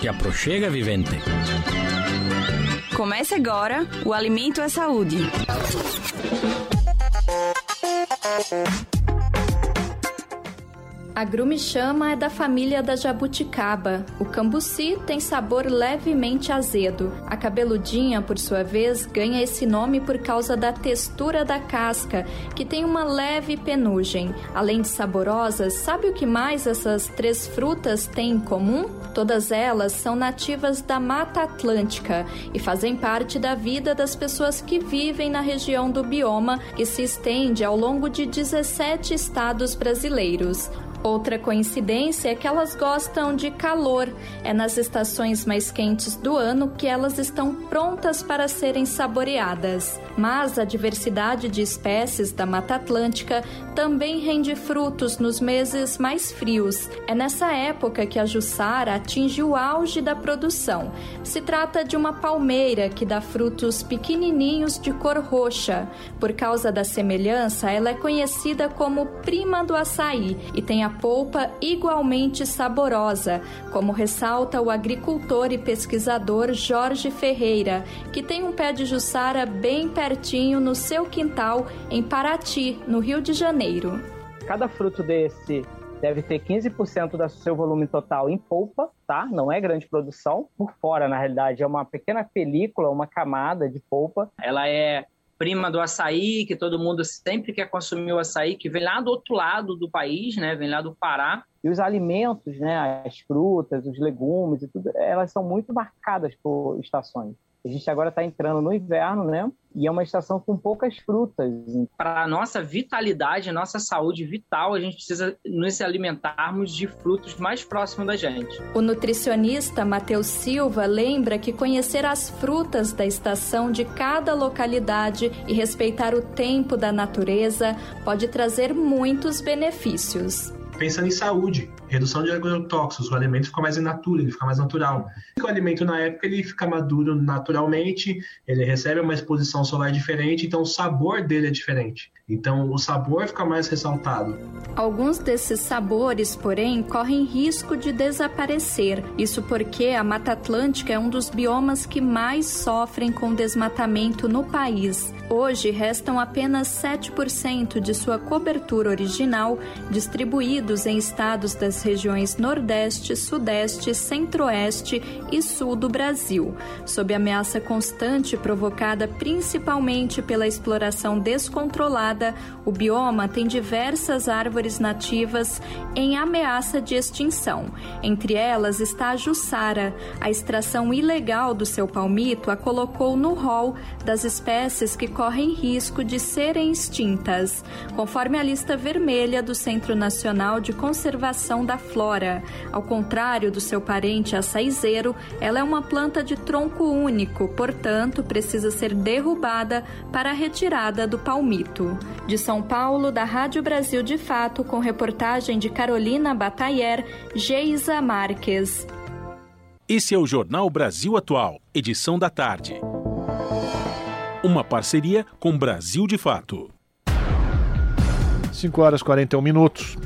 Speaker 19: Que aproxega, vivente.
Speaker 20: Comece agora o Alimento é Saúde. A grume-chama é da família da jabuticaba. O cambuci tem sabor levemente azedo. A cabeludinha, por sua vez, ganha esse nome por causa da textura da casca, que tem uma leve penugem. Além de saborosas, sabe o que mais essas três frutas têm em comum? Todas elas são nativas da Mata Atlântica e fazem parte da vida das pessoas que vivem na região do bioma, que se estende ao longo de 17 estados brasileiros. Outra coincidência é que elas gostam de calor. É nas estações mais quentes do ano que elas estão prontas para serem saboreadas. Mas a diversidade de espécies da Mata Atlântica também rende frutos nos meses mais frios. É nessa época que a jussara atinge o auge da produção. Se trata de uma palmeira que dá frutos pequenininhos de cor roxa. Por causa da semelhança, ela é conhecida como prima do açaí e tem a polpa igualmente saborosa, como ressalta o agricultor e pesquisador Jorge Ferreira, que tem um pé de jussara bem pertinho no seu quintal em Paraty, no Rio de Janeiro.
Speaker 21: Cada fruto desse deve ter 15% do seu volume total em polpa, tá? Não é grande produção. Por fora, na realidade, é uma pequena película, uma camada de polpa. Ela é prima do açaí, que todo mundo sempre quer consumir o açaí, que vem lá do outro lado do país, né? Vem lá do Pará. E os alimentos, né? As frutas, os legumes e tudo, elas são muito marcadas por estações. A gente agora está entrando no inverno, né? E é uma estação com poucas frutas. Para a nossa vitalidade, nossa saúde vital, a gente precisa nos alimentarmos de frutos mais próximos da gente.
Speaker 20: O nutricionista Matheus Silva lembra que conhecer as frutas da estação de cada localidade e respeitar o tempo da natureza pode trazer muitos benefícios
Speaker 22: pensando em saúde, redução de agrotóxicos, o alimento fica mais in natura, ele fica mais natural. O alimento na época ele fica maduro naturalmente, ele recebe uma exposição solar diferente, então o sabor dele é diferente. Então o sabor fica mais ressaltado.
Speaker 20: Alguns desses sabores, porém, correm risco de desaparecer. Isso porque a Mata Atlântica é um dos biomas que mais sofrem com desmatamento no país. Hoje restam apenas 7% de sua cobertura original em estados das regiões Nordeste, Sudeste, Centro-Oeste e Sul do Brasil, sob ameaça constante provocada principalmente pela exploração descontrolada. O bioma tem diversas árvores nativas em ameaça de extinção. Entre elas está a jussara. A extração ilegal do seu palmito a colocou no rol das espécies que correm risco de serem extintas, conforme a lista vermelha do Centro Nacional de Conservação da Flora. Ao contrário do seu parente açaizeiro, ela é uma planta de tronco único, portanto, precisa ser derrubada para a retirada do palmito. De São Paulo, da Rádio Brasil de Fato, com reportagem de Carolina Batayer, Geisa Marques.
Speaker 2: Esse é o Jornal Brasil Atual, edição da tarde. Uma parceria com Brasil de Fato.
Speaker 1: 5 horas e 41 minutos.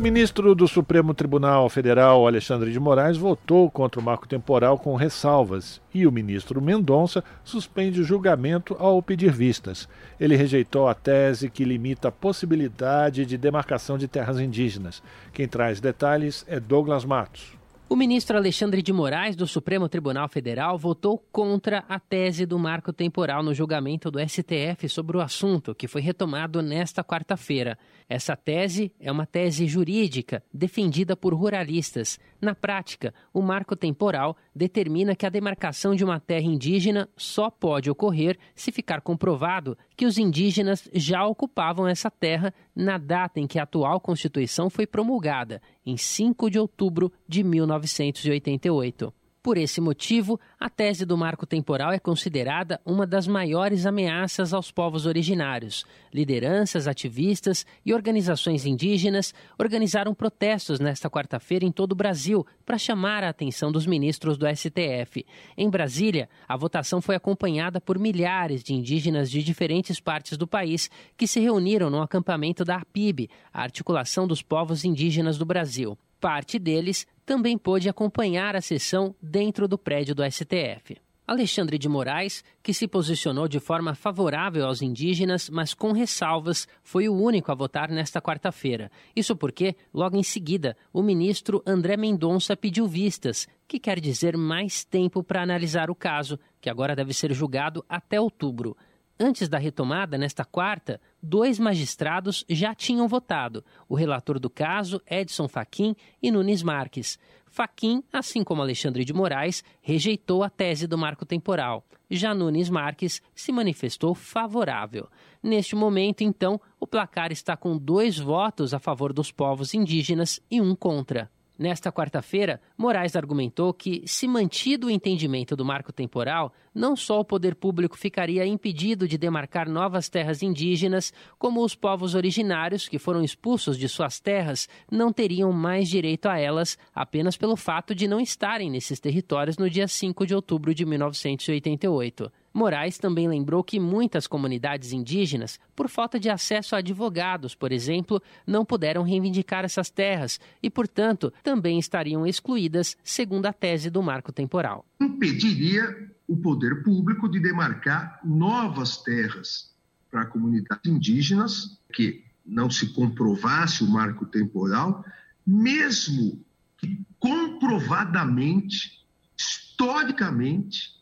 Speaker 1: Ministro do Supremo Tribunal Federal, Alexandre de Moraes, votou contra o marco temporal com ressalvas e o ministro Mendonça suspende o julgamento ao pedir vistas. Ele rejeitou a tese que limita a possibilidade de demarcação de terras indígenas. Quem traz detalhes é Douglas Matos.
Speaker 8: O ministro Alexandre de Moraes, do Supremo Tribunal Federal, votou contra a tese do marco temporal no julgamento do STF sobre o assunto, que foi retomado nesta quarta-feira. Essa tese é uma tese jurídica defendida por ruralistas. Na prática, o marco temporal determina que a demarcação de uma terra indígena só pode ocorrer se ficar comprovado que os indígenas já ocupavam essa terra na data em que a atual Constituição foi promulgada, em 5 de outubro de 1988. Por esse motivo, a tese do marco temporal é considerada uma das maiores ameaças aos povos originários. Lideranças, ativistas e organizações indígenas organizaram protestos nesta quarta-feira em todo o Brasil para chamar a atenção dos ministros do STF. Em Brasília, a votação foi acompanhada por milhares de indígenas de diferentes partes do país que se reuniram no acampamento da APIB, a Articulação dos Povos Indígenas do Brasil parte deles também pôde acompanhar a sessão dentro do prédio do STF. Alexandre de Moraes, que se posicionou de forma favorável aos indígenas, mas com ressalvas, foi o único a votar nesta quarta-feira. Isso porque, logo em seguida, o ministro André Mendonça pediu vistas, que quer dizer mais tempo para analisar o caso, que agora deve ser julgado até outubro. Antes da retomada, nesta quarta, dois magistrados já tinham votado: o relator do caso, Edson Fachin, e Nunes Marques. Fachin, assim como Alexandre de Moraes, rejeitou a tese do marco temporal. Já Nunes Marques se manifestou favorável. Neste momento, então, o placar está com dois votos a favor dos povos indígenas e um contra. Nesta quarta-feira, Moraes argumentou que, se mantido o entendimento do marco temporal, não só o poder público ficaria impedido de demarcar novas terras indígenas, como os povos originários que foram expulsos de suas terras não teriam mais direito a elas apenas pelo fato de não estarem nesses territórios no dia 5 de outubro de 1988. Moraes também lembrou que muitas comunidades indígenas, por falta de acesso a advogados, por exemplo, não puderam reivindicar essas terras e, portanto, também estariam excluídas, segundo a tese do marco temporal.
Speaker 23: Impediria o poder público de demarcar novas terras para comunidades indígenas que não se comprovasse o marco temporal, mesmo que comprovadamente, historicamente,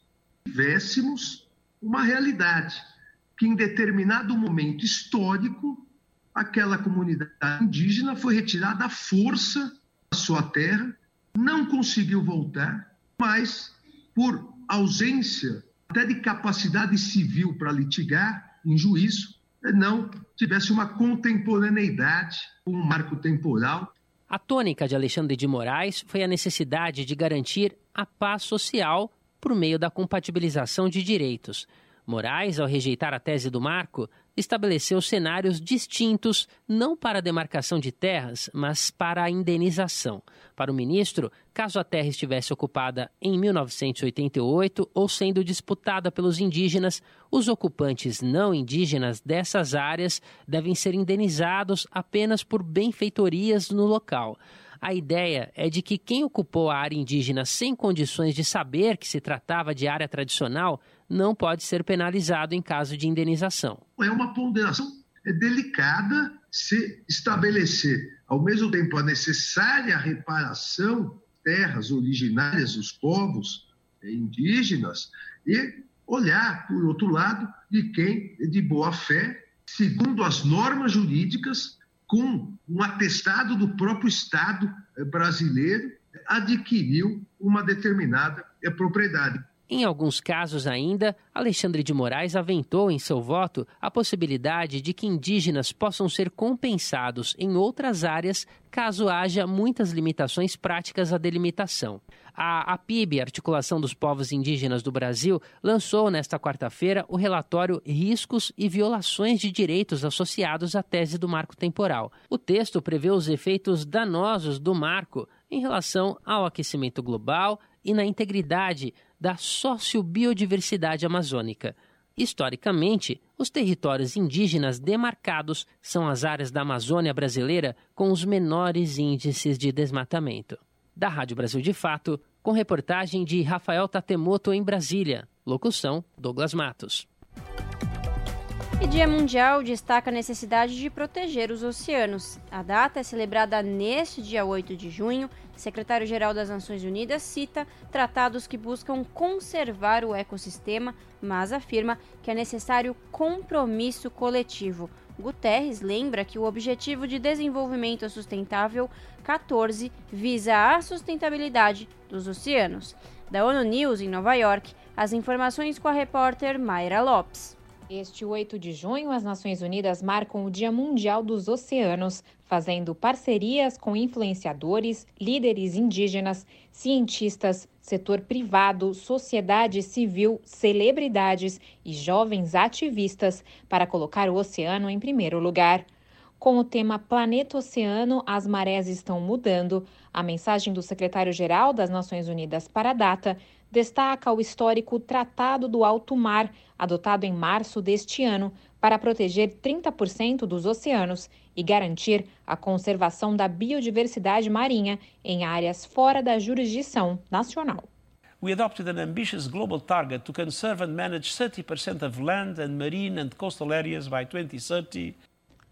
Speaker 23: tivéssemos uma realidade que em determinado momento histórico aquela comunidade indígena foi retirada à força da sua terra, não conseguiu voltar, mas por ausência até de capacidade civil para litigar em juízo, não tivesse uma contemporaneidade com um marco temporal.
Speaker 8: A tônica de Alexandre de Moraes foi a necessidade de garantir a paz social por meio da compatibilização de direitos. Moraes, ao rejeitar a tese do marco, estabeleceu cenários distintos não para a demarcação de terras, mas para a indenização. Para o ministro, caso a terra estivesse ocupada em 1988 ou sendo disputada pelos indígenas, os ocupantes não indígenas dessas áreas devem ser indenizados apenas por benfeitorias no local. A ideia é de que quem ocupou a área indígena sem condições de saber que se tratava de área tradicional não pode ser penalizado em caso de indenização.
Speaker 23: É uma ponderação delicada se estabelecer, ao mesmo tempo, a necessária reparação terras originárias dos povos indígenas e olhar, por outro lado, de quem, de boa fé, segundo as normas jurídicas, com um atestado do próprio Estado brasileiro, adquiriu uma determinada propriedade.
Speaker 8: Em alguns casos ainda, Alexandre de Moraes aventou em seu voto a possibilidade de que indígenas possam ser compensados em outras áreas caso haja muitas limitações práticas à delimitação. A APIB, Articulação dos Povos Indígenas do Brasil, lançou nesta quarta-feira o relatório Riscos e Violações de Direitos Associados à Tese do Marco Temporal. O texto prevê os efeitos danosos do marco em relação ao aquecimento global e na integridade da sociobiodiversidade amazônica. Historicamente, os territórios indígenas demarcados são as áreas da Amazônia brasileira com os menores índices de desmatamento. Da Rádio Brasil de Fato, com reportagem de Rafael Tatemoto em Brasília. Locução: Douglas Matos.
Speaker 3: E Dia Mundial destaca a necessidade de proteger os oceanos. A data é celebrada neste dia 8 de junho. Secretário-geral das Nações Unidas cita tratados que buscam conservar o ecossistema, mas afirma que é necessário compromisso coletivo. Guterres lembra que o Objetivo de Desenvolvimento Sustentável 14 visa a sustentabilidade dos oceanos. Da ONU News em Nova York, as informações com a repórter Mayra Lopes.
Speaker 24: Este 8 de junho, as Nações Unidas marcam o Dia Mundial dos Oceanos, fazendo parcerias com influenciadores, líderes indígenas, cientistas, setor privado, sociedade civil, celebridades e jovens ativistas para colocar o oceano em primeiro lugar. Com o tema Planeta Oceano, as marés estão mudando, a mensagem do secretário-geral das Nações Unidas para a data destaca o histórico Tratado do Alto Mar, adotado em março deste ano, para proteger 30% dos oceanos e garantir a conservação da biodiversidade marinha em áreas fora da jurisdição nacional.
Speaker 25: We adopted an ambitious global target to conserve and manage 30% of land and marine and coastal areas by 2030.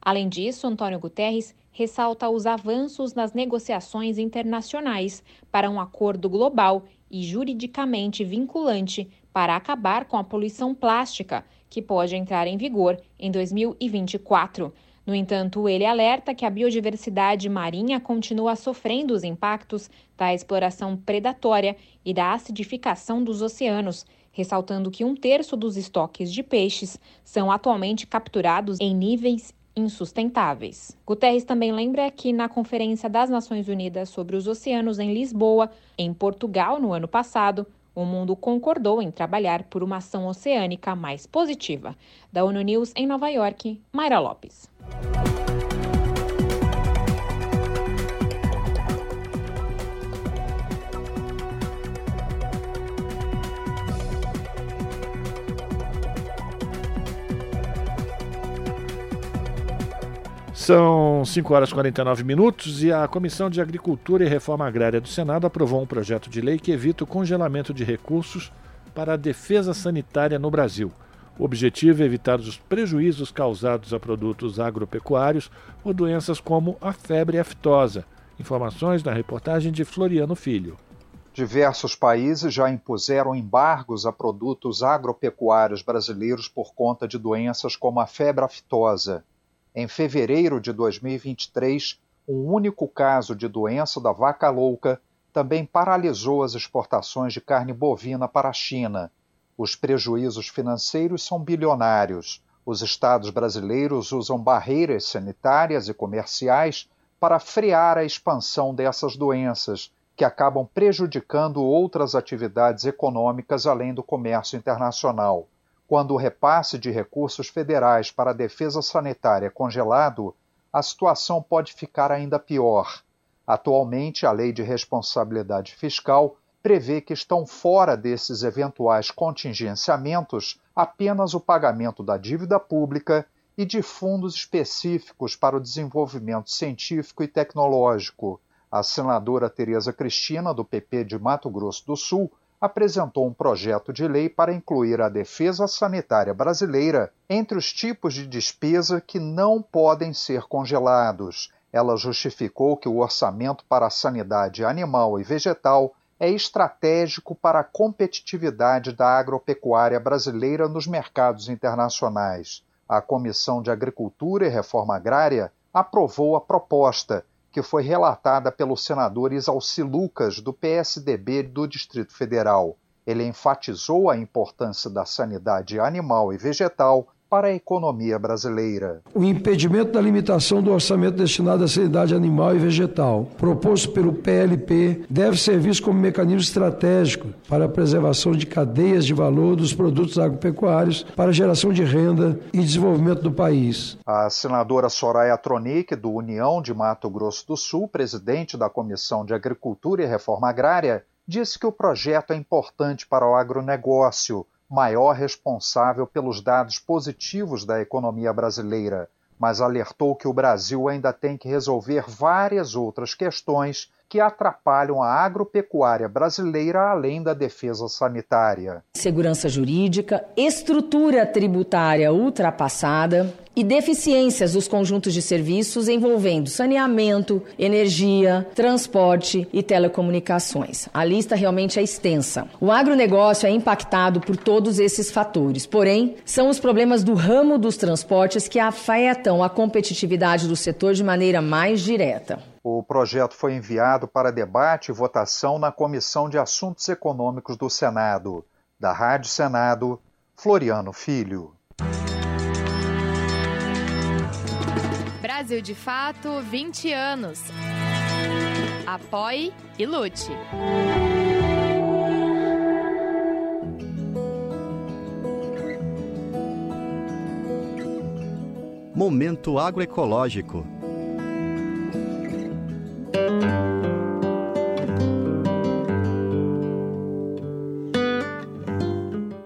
Speaker 24: Além disso, Antônio Guterres ressalta os avanços nas negociações internacionais para um acordo global e juridicamente vinculante para acabar com a poluição plástica, que pode entrar em vigor em 2024. No entanto, ele alerta que a biodiversidade marinha continua sofrendo os impactos da exploração predatória e da acidificação dos oceanos, ressaltando que um terço dos estoques de peixes são atualmente capturados em níveis insustentáveis. Guterres também lembra que na Conferência das Nações Unidas sobre os Oceanos em Lisboa, em Portugal, no ano passado, o mundo concordou em trabalhar por uma ação oceânica mais positiva. Da ONU News em Nova York, Mayra Lopes.
Speaker 1: São 5 horas e 49 minutos e a Comissão de Agricultura e Reforma Agrária do Senado aprovou um projeto de lei que evita o congelamento de recursos para a defesa sanitária no Brasil. O objetivo é evitar os prejuízos causados a produtos agropecuários ou doenças como a febre aftosa. Informações na reportagem de Floriano Filho.
Speaker 26: Diversos países já impuseram embargos a produtos agropecuários brasileiros por conta de doenças como a febre aftosa. Em fevereiro de 2023, um único caso de doença da vaca louca também paralisou as exportações de carne bovina para a China os prejuízos financeiros são bilionários. Os estados brasileiros usam barreiras sanitárias e comerciais para frear a expansão dessas doenças, que acabam prejudicando outras atividades econômicas além do comércio internacional. Quando o repasse de recursos federais para a defesa sanitária é congelado, a situação pode ficar ainda pior. Atualmente, a Lei de Responsabilidade Fiscal prevê que estão fora desses eventuais contingenciamentos apenas o pagamento da dívida pública e de fundos específicos para o desenvolvimento científico e tecnológico. A senadora Tereza Cristina, do PP de Mato Grosso do Sul, apresentou um projeto de lei para incluir a defesa sanitária brasileira entre os tipos de despesa que não podem ser congelados. Ela justificou que o orçamento para a sanidade animal e vegetal é estratégico para a competitividade da agropecuária brasileira nos mercados internacionais. A Comissão de Agricultura e Reforma Agrária aprovou a proposta, que foi relatada pelo senador Isalci Lucas, do PSDB do Distrito Federal. Ele enfatizou a importância da sanidade animal e vegetal para a economia brasileira.
Speaker 27: O impedimento da limitação do orçamento destinado à sanidade animal e vegetal, proposto pelo PLP, deve ser visto como mecanismo estratégico para a preservação de cadeias de valor dos produtos agropecuários para a geração de renda e desenvolvimento do país.
Speaker 26: A senadora Soraya Tronic, do União de Mato Grosso do Sul, presidente da Comissão de Agricultura e Reforma Agrária, disse que o projeto é importante para o agronegócio maior responsável pelos dados positivos da economia brasileira, mas alertou que o Brasil ainda tem que resolver várias outras questões que atrapalham a agropecuária brasileira além da defesa sanitária.
Speaker 28: Segurança jurídica, estrutura tributária ultrapassada e deficiências dos conjuntos de serviços envolvendo saneamento, energia, transporte e telecomunicações. A lista realmente é extensa. O agronegócio é impactado por todos esses fatores, porém, são os problemas do ramo dos transportes que afetam a competitividade do setor de maneira mais direta.
Speaker 26: O projeto foi enviado para debate e votação na Comissão de Assuntos Econômicos do Senado. Da Rádio Senado, Floriano Filho.
Speaker 29: Brasil de Fato 20 anos. Apoie e lute.
Speaker 30: Momento agroecológico.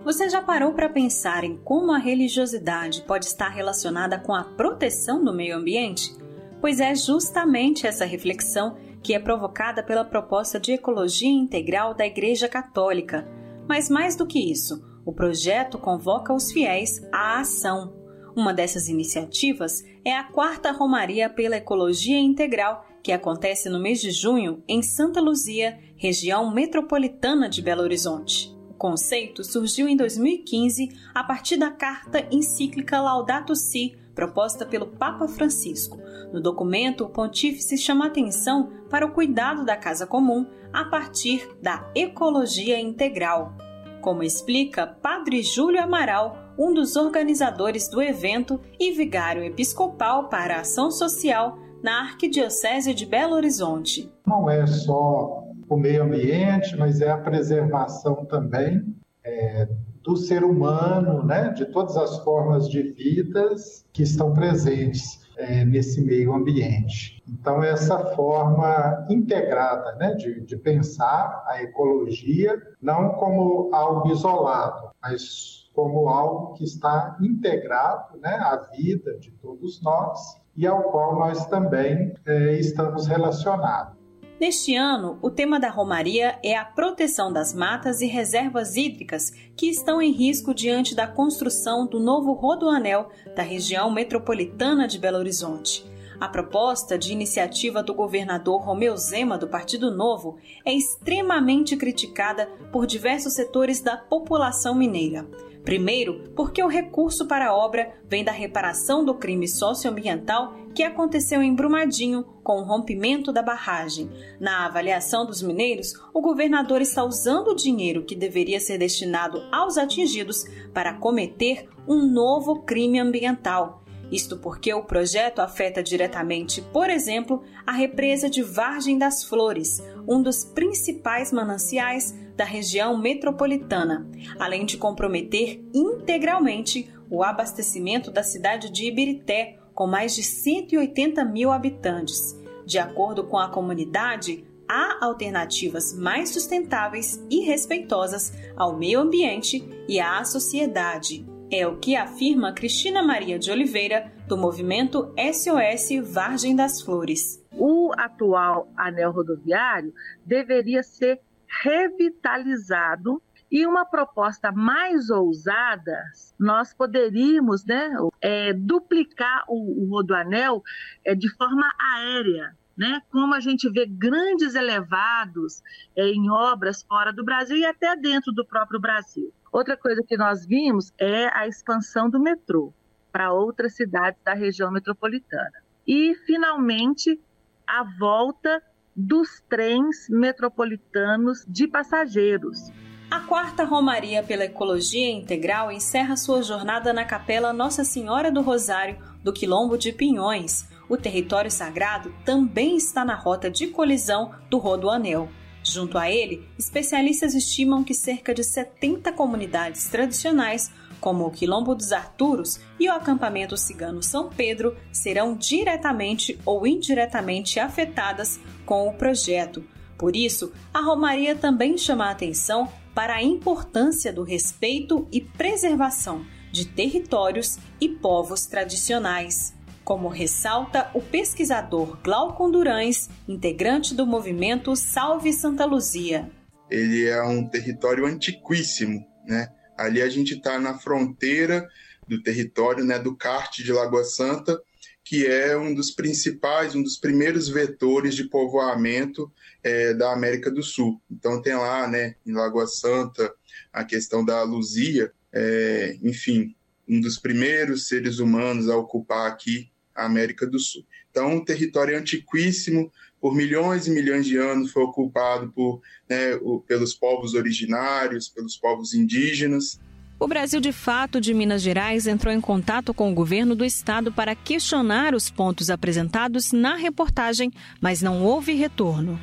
Speaker 31: Você já parou para pensar em como a religiosidade pode estar relacionada com a proteção do meio ambiente? Pois é justamente essa reflexão que é provocada pela proposta de ecologia integral da Igreja Católica. Mas mais do que isso, o projeto convoca os fiéis à ação. Uma dessas iniciativas é a quarta Romaria pela Ecologia Integral, que acontece no mês de junho em Santa Luzia, região metropolitana de Belo Horizonte conceito surgiu em 2015 a partir da carta encíclica Laudato Si, proposta pelo Papa Francisco. No documento, o pontífice chama atenção para o cuidado da casa comum a partir da ecologia integral. Como explica Padre Júlio Amaral, um dos organizadores do evento e vigário episcopal para a ação social na Arquidiocese de Belo Horizonte.
Speaker 32: Não é só o meio ambiente, mas é a preservação também é, do ser humano, né, de todas as formas de vidas que estão presentes é, nesse meio ambiente. Então, essa forma integrada né, de, de pensar a ecologia não como algo isolado, mas como algo que está integrado né, à vida de todos nós e ao qual nós também é, estamos relacionados.
Speaker 31: Neste ano, o tema da Romaria é a proteção das matas e reservas hídricas que estão em risco diante da construção do novo rodoanel da região metropolitana de Belo Horizonte. A proposta de iniciativa do governador Romeu Zema do Partido Novo é extremamente criticada por diversos setores da população mineira. Primeiro, porque o recurso para a obra vem da reparação do crime socioambiental que aconteceu em Brumadinho com o rompimento da barragem. Na avaliação dos mineiros, o governador está usando o dinheiro que deveria ser destinado aos atingidos para cometer um novo crime ambiental. Isto porque o projeto afeta diretamente, por exemplo, a represa de Vargem das Flores, um dos principais mananciais da região metropolitana, além de comprometer integralmente o abastecimento da cidade de Ibirité, com mais de 180 mil habitantes. De acordo com a comunidade, há alternativas mais sustentáveis e respeitosas ao meio ambiente e à sociedade. É o que afirma Cristina Maria de Oliveira, do movimento SOS Vargem das Flores.
Speaker 33: O atual anel rodoviário deveria ser revitalizado e uma proposta mais ousada, nós poderíamos né, é, duplicar o, o rodoanel é, de forma aérea. Né? Como a gente vê grandes elevados é, em obras fora do Brasil e até dentro do próprio Brasil. Outra coisa que nós vimos é a expansão do metrô para outras cidades da região metropolitana. E, finalmente, a volta dos trens metropolitanos de passageiros.
Speaker 31: A quarta Romaria pela Ecologia Integral encerra sua jornada na Capela Nossa Senhora do Rosário, do Quilombo de Pinhões. O território sagrado também está na rota de colisão do Rodoanel. Junto a ele, especialistas estimam que cerca de 70 comunidades tradicionais como o Quilombo dos Arturos e o acampamento cigano São Pedro, serão diretamente ou indiretamente afetadas com o projeto. Por isso, a Romaria também chama a atenção para a importância do respeito e preservação de territórios e povos tradicionais. Como ressalta o pesquisador Glaucon Durães, integrante do movimento Salve Santa Luzia.
Speaker 34: Ele é um território antiquíssimo, né? Ali a gente está na fronteira do território né, do CART de Lagoa Santa, que é um dos principais, um dos primeiros vetores de povoamento é, da América do Sul. Então tem lá, né, em Lagoa Santa, a questão da Luzia, é, enfim, um dos primeiros seres humanos a ocupar aqui a América do Sul. Então, um território antiquíssimo, por milhões e milhões de anos foi ocupado por, né, o, pelos povos originários, pelos povos indígenas.
Speaker 31: O Brasil de Fato de Minas Gerais entrou em contato com o governo do estado para questionar os pontos apresentados na reportagem, mas não houve retorno.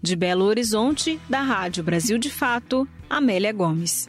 Speaker 31: De Belo Horizonte, da Rádio Brasil de Fato, Amélia Gomes.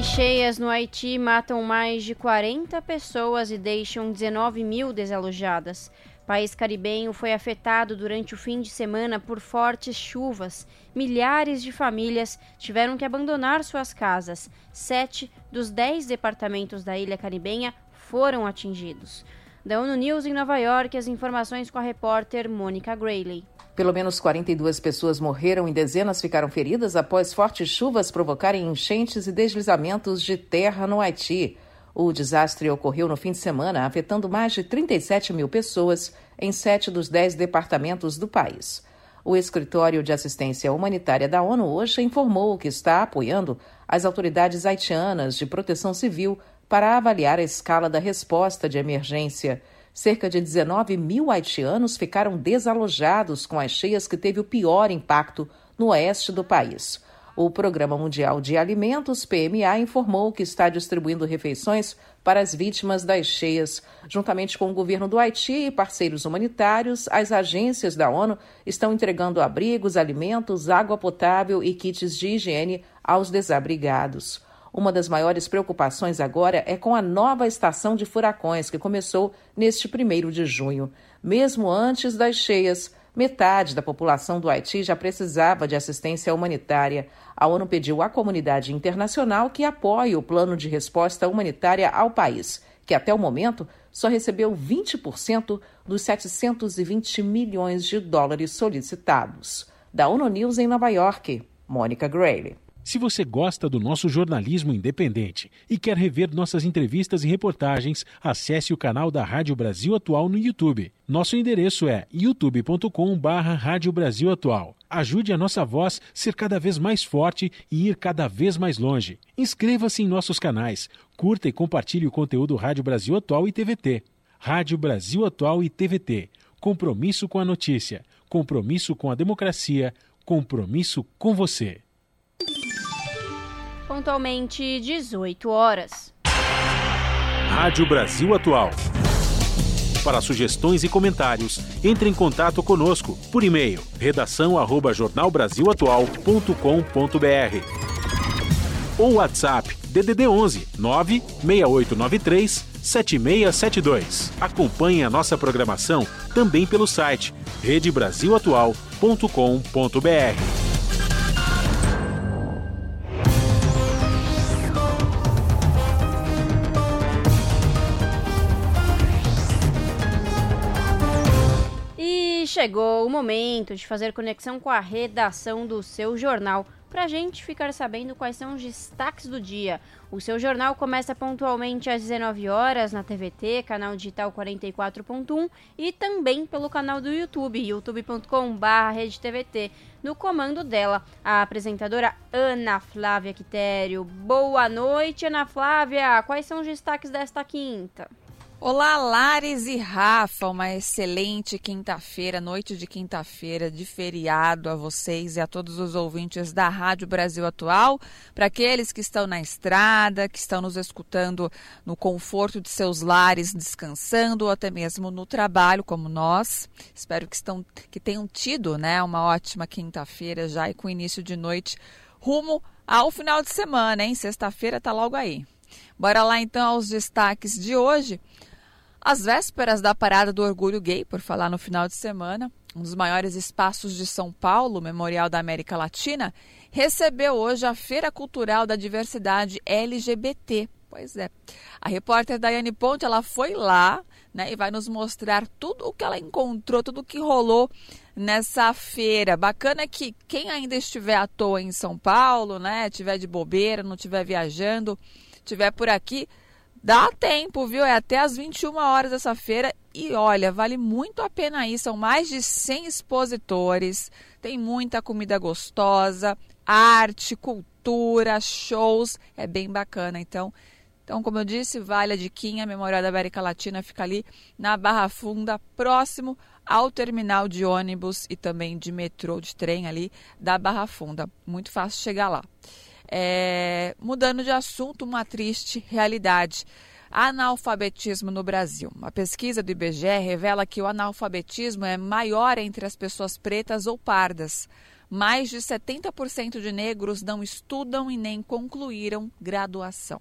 Speaker 3: E cheias no Haiti matam mais de 40 pessoas e deixam 19 mil desalojadas. País caribenho foi afetado durante o fim de semana por fortes chuvas. Milhares de famílias tiveram que abandonar suas casas. Sete dos dez departamentos da ilha caribenha foram atingidos. Da ONU News em Nova York, as informações com a repórter Mônica Grayley.
Speaker 35: Pelo menos 42 pessoas morreram e dezenas ficaram feridas após fortes chuvas provocarem enchentes e deslizamentos de terra no Haiti. O desastre ocorreu no fim de semana, afetando mais de 37 mil pessoas em sete dos dez departamentos do país. O Escritório de Assistência Humanitária da ONU hoje informou que está apoiando as autoridades haitianas de proteção civil para avaliar a escala da resposta de emergência. Cerca de 19 mil haitianos ficaram desalojados com as cheias que teve o pior impacto no oeste do país. O Programa Mundial de Alimentos, PMA, informou que está distribuindo refeições para as vítimas das cheias. Juntamente com o governo do Haiti e parceiros humanitários, as agências da ONU estão entregando abrigos, alimentos, água potável e kits de higiene aos desabrigados. Uma das maiores preocupações agora é com a nova estação de furacões que começou neste primeiro de junho. Mesmo antes das cheias, metade da população do Haiti já precisava de assistência humanitária. A ONU pediu à comunidade internacional que apoie o plano de resposta humanitária ao país, que até o momento só recebeu 20% dos 720 milhões de dólares solicitados. Da ONU News em Nova York, Mônica Grayle.
Speaker 2: Se você gosta do nosso jornalismo independente e quer rever nossas entrevistas e reportagens, acesse o canal da Rádio Brasil Atual no YouTube. Nosso endereço é youtube.com/barra Rádio Brasil Atual. Ajude a nossa voz ser cada vez mais forte e ir cada vez mais longe. Inscreva-se em nossos canais, curta e compartilhe o conteúdo Rádio Brasil Atual e TVT. Rádio Brasil Atual e TVT. Compromisso com a notícia, compromisso com a democracia, compromisso com você
Speaker 3: pontualmente 18 horas.
Speaker 2: Rádio Brasil Atual. Para sugestões e comentários, entre em contato conosco por e-mail redação@brasilatual.com.br ou WhatsApp DDD 11 96893 7672. Acompanhe a nossa programação também pelo site redebrasilatual.com.br.
Speaker 3: chegou o momento de fazer conexão com a redação do seu jornal para a gente ficar sabendo quais são os destaques do dia. O seu jornal começa pontualmente às 19 horas na TVT, canal digital 44.1 e também pelo canal do YouTube, youtube.com/redetvt. No comando dela, a apresentadora Ana Flávia Quitério. Boa noite, Ana Flávia. Quais são os destaques desta quinta?
Speaker 36: Olá, Lares e Rafa, uma excelente quinta-feira, noite de quinta-feira de feriado a vocês e a todos os ouvintes da Rádio Brasil Atual. Para aqueles que estão na estrada, que estão nos escutando no conforto de seus lares, descansando ou até mesmo no trabalho, como nós. Espero que, estão, que tenham tido né, uma ótima quinta-feira já e com início de noite rumo ao final de semana, hein? Sexta-feira está logo aí. Bora lá então aos destaques de hoje. Às vésperas da parada do orgulho gay, por falar no final de semana, um dos maiores espaços de São Paulo, Memorial da América Latina, recebeu hoje a Feira Cultural da Diversidade LGBT. Pois é. A repórter Daiane Ponte, ela foi lá, né, e vai nos mostrar tudo o que ela encontrou, tudo o que rolou nessa feira. Bacana que quem ainda estiver à toa em São Paulo, né, estiver de bobeira, não estiver viajando, estiver por aqui, Dá tempo, viu? É até às 21 horas essa feira e olha, vale muito a pena ir. São mais de 100 expositores, tem muita comida gostosa, arte, cultura, shows, é bem bacana. Então, então como eu disse, vale a diquinha, Memorial da América Latina fica ali na Barra Funda, próximo ao terminal de ônibus e também de metrô, de trem ali da Barra Funda. Muito fácil chegar lá. É, mudando de assunto, uma triste realidade. Analfabetismo no Brasil. Uma pesquisa do IBGE revela que o analfabetismo é maior entre as pessoas pretas ou pardas. Mais de 70% de negros não estudam e nem concluíram graduação.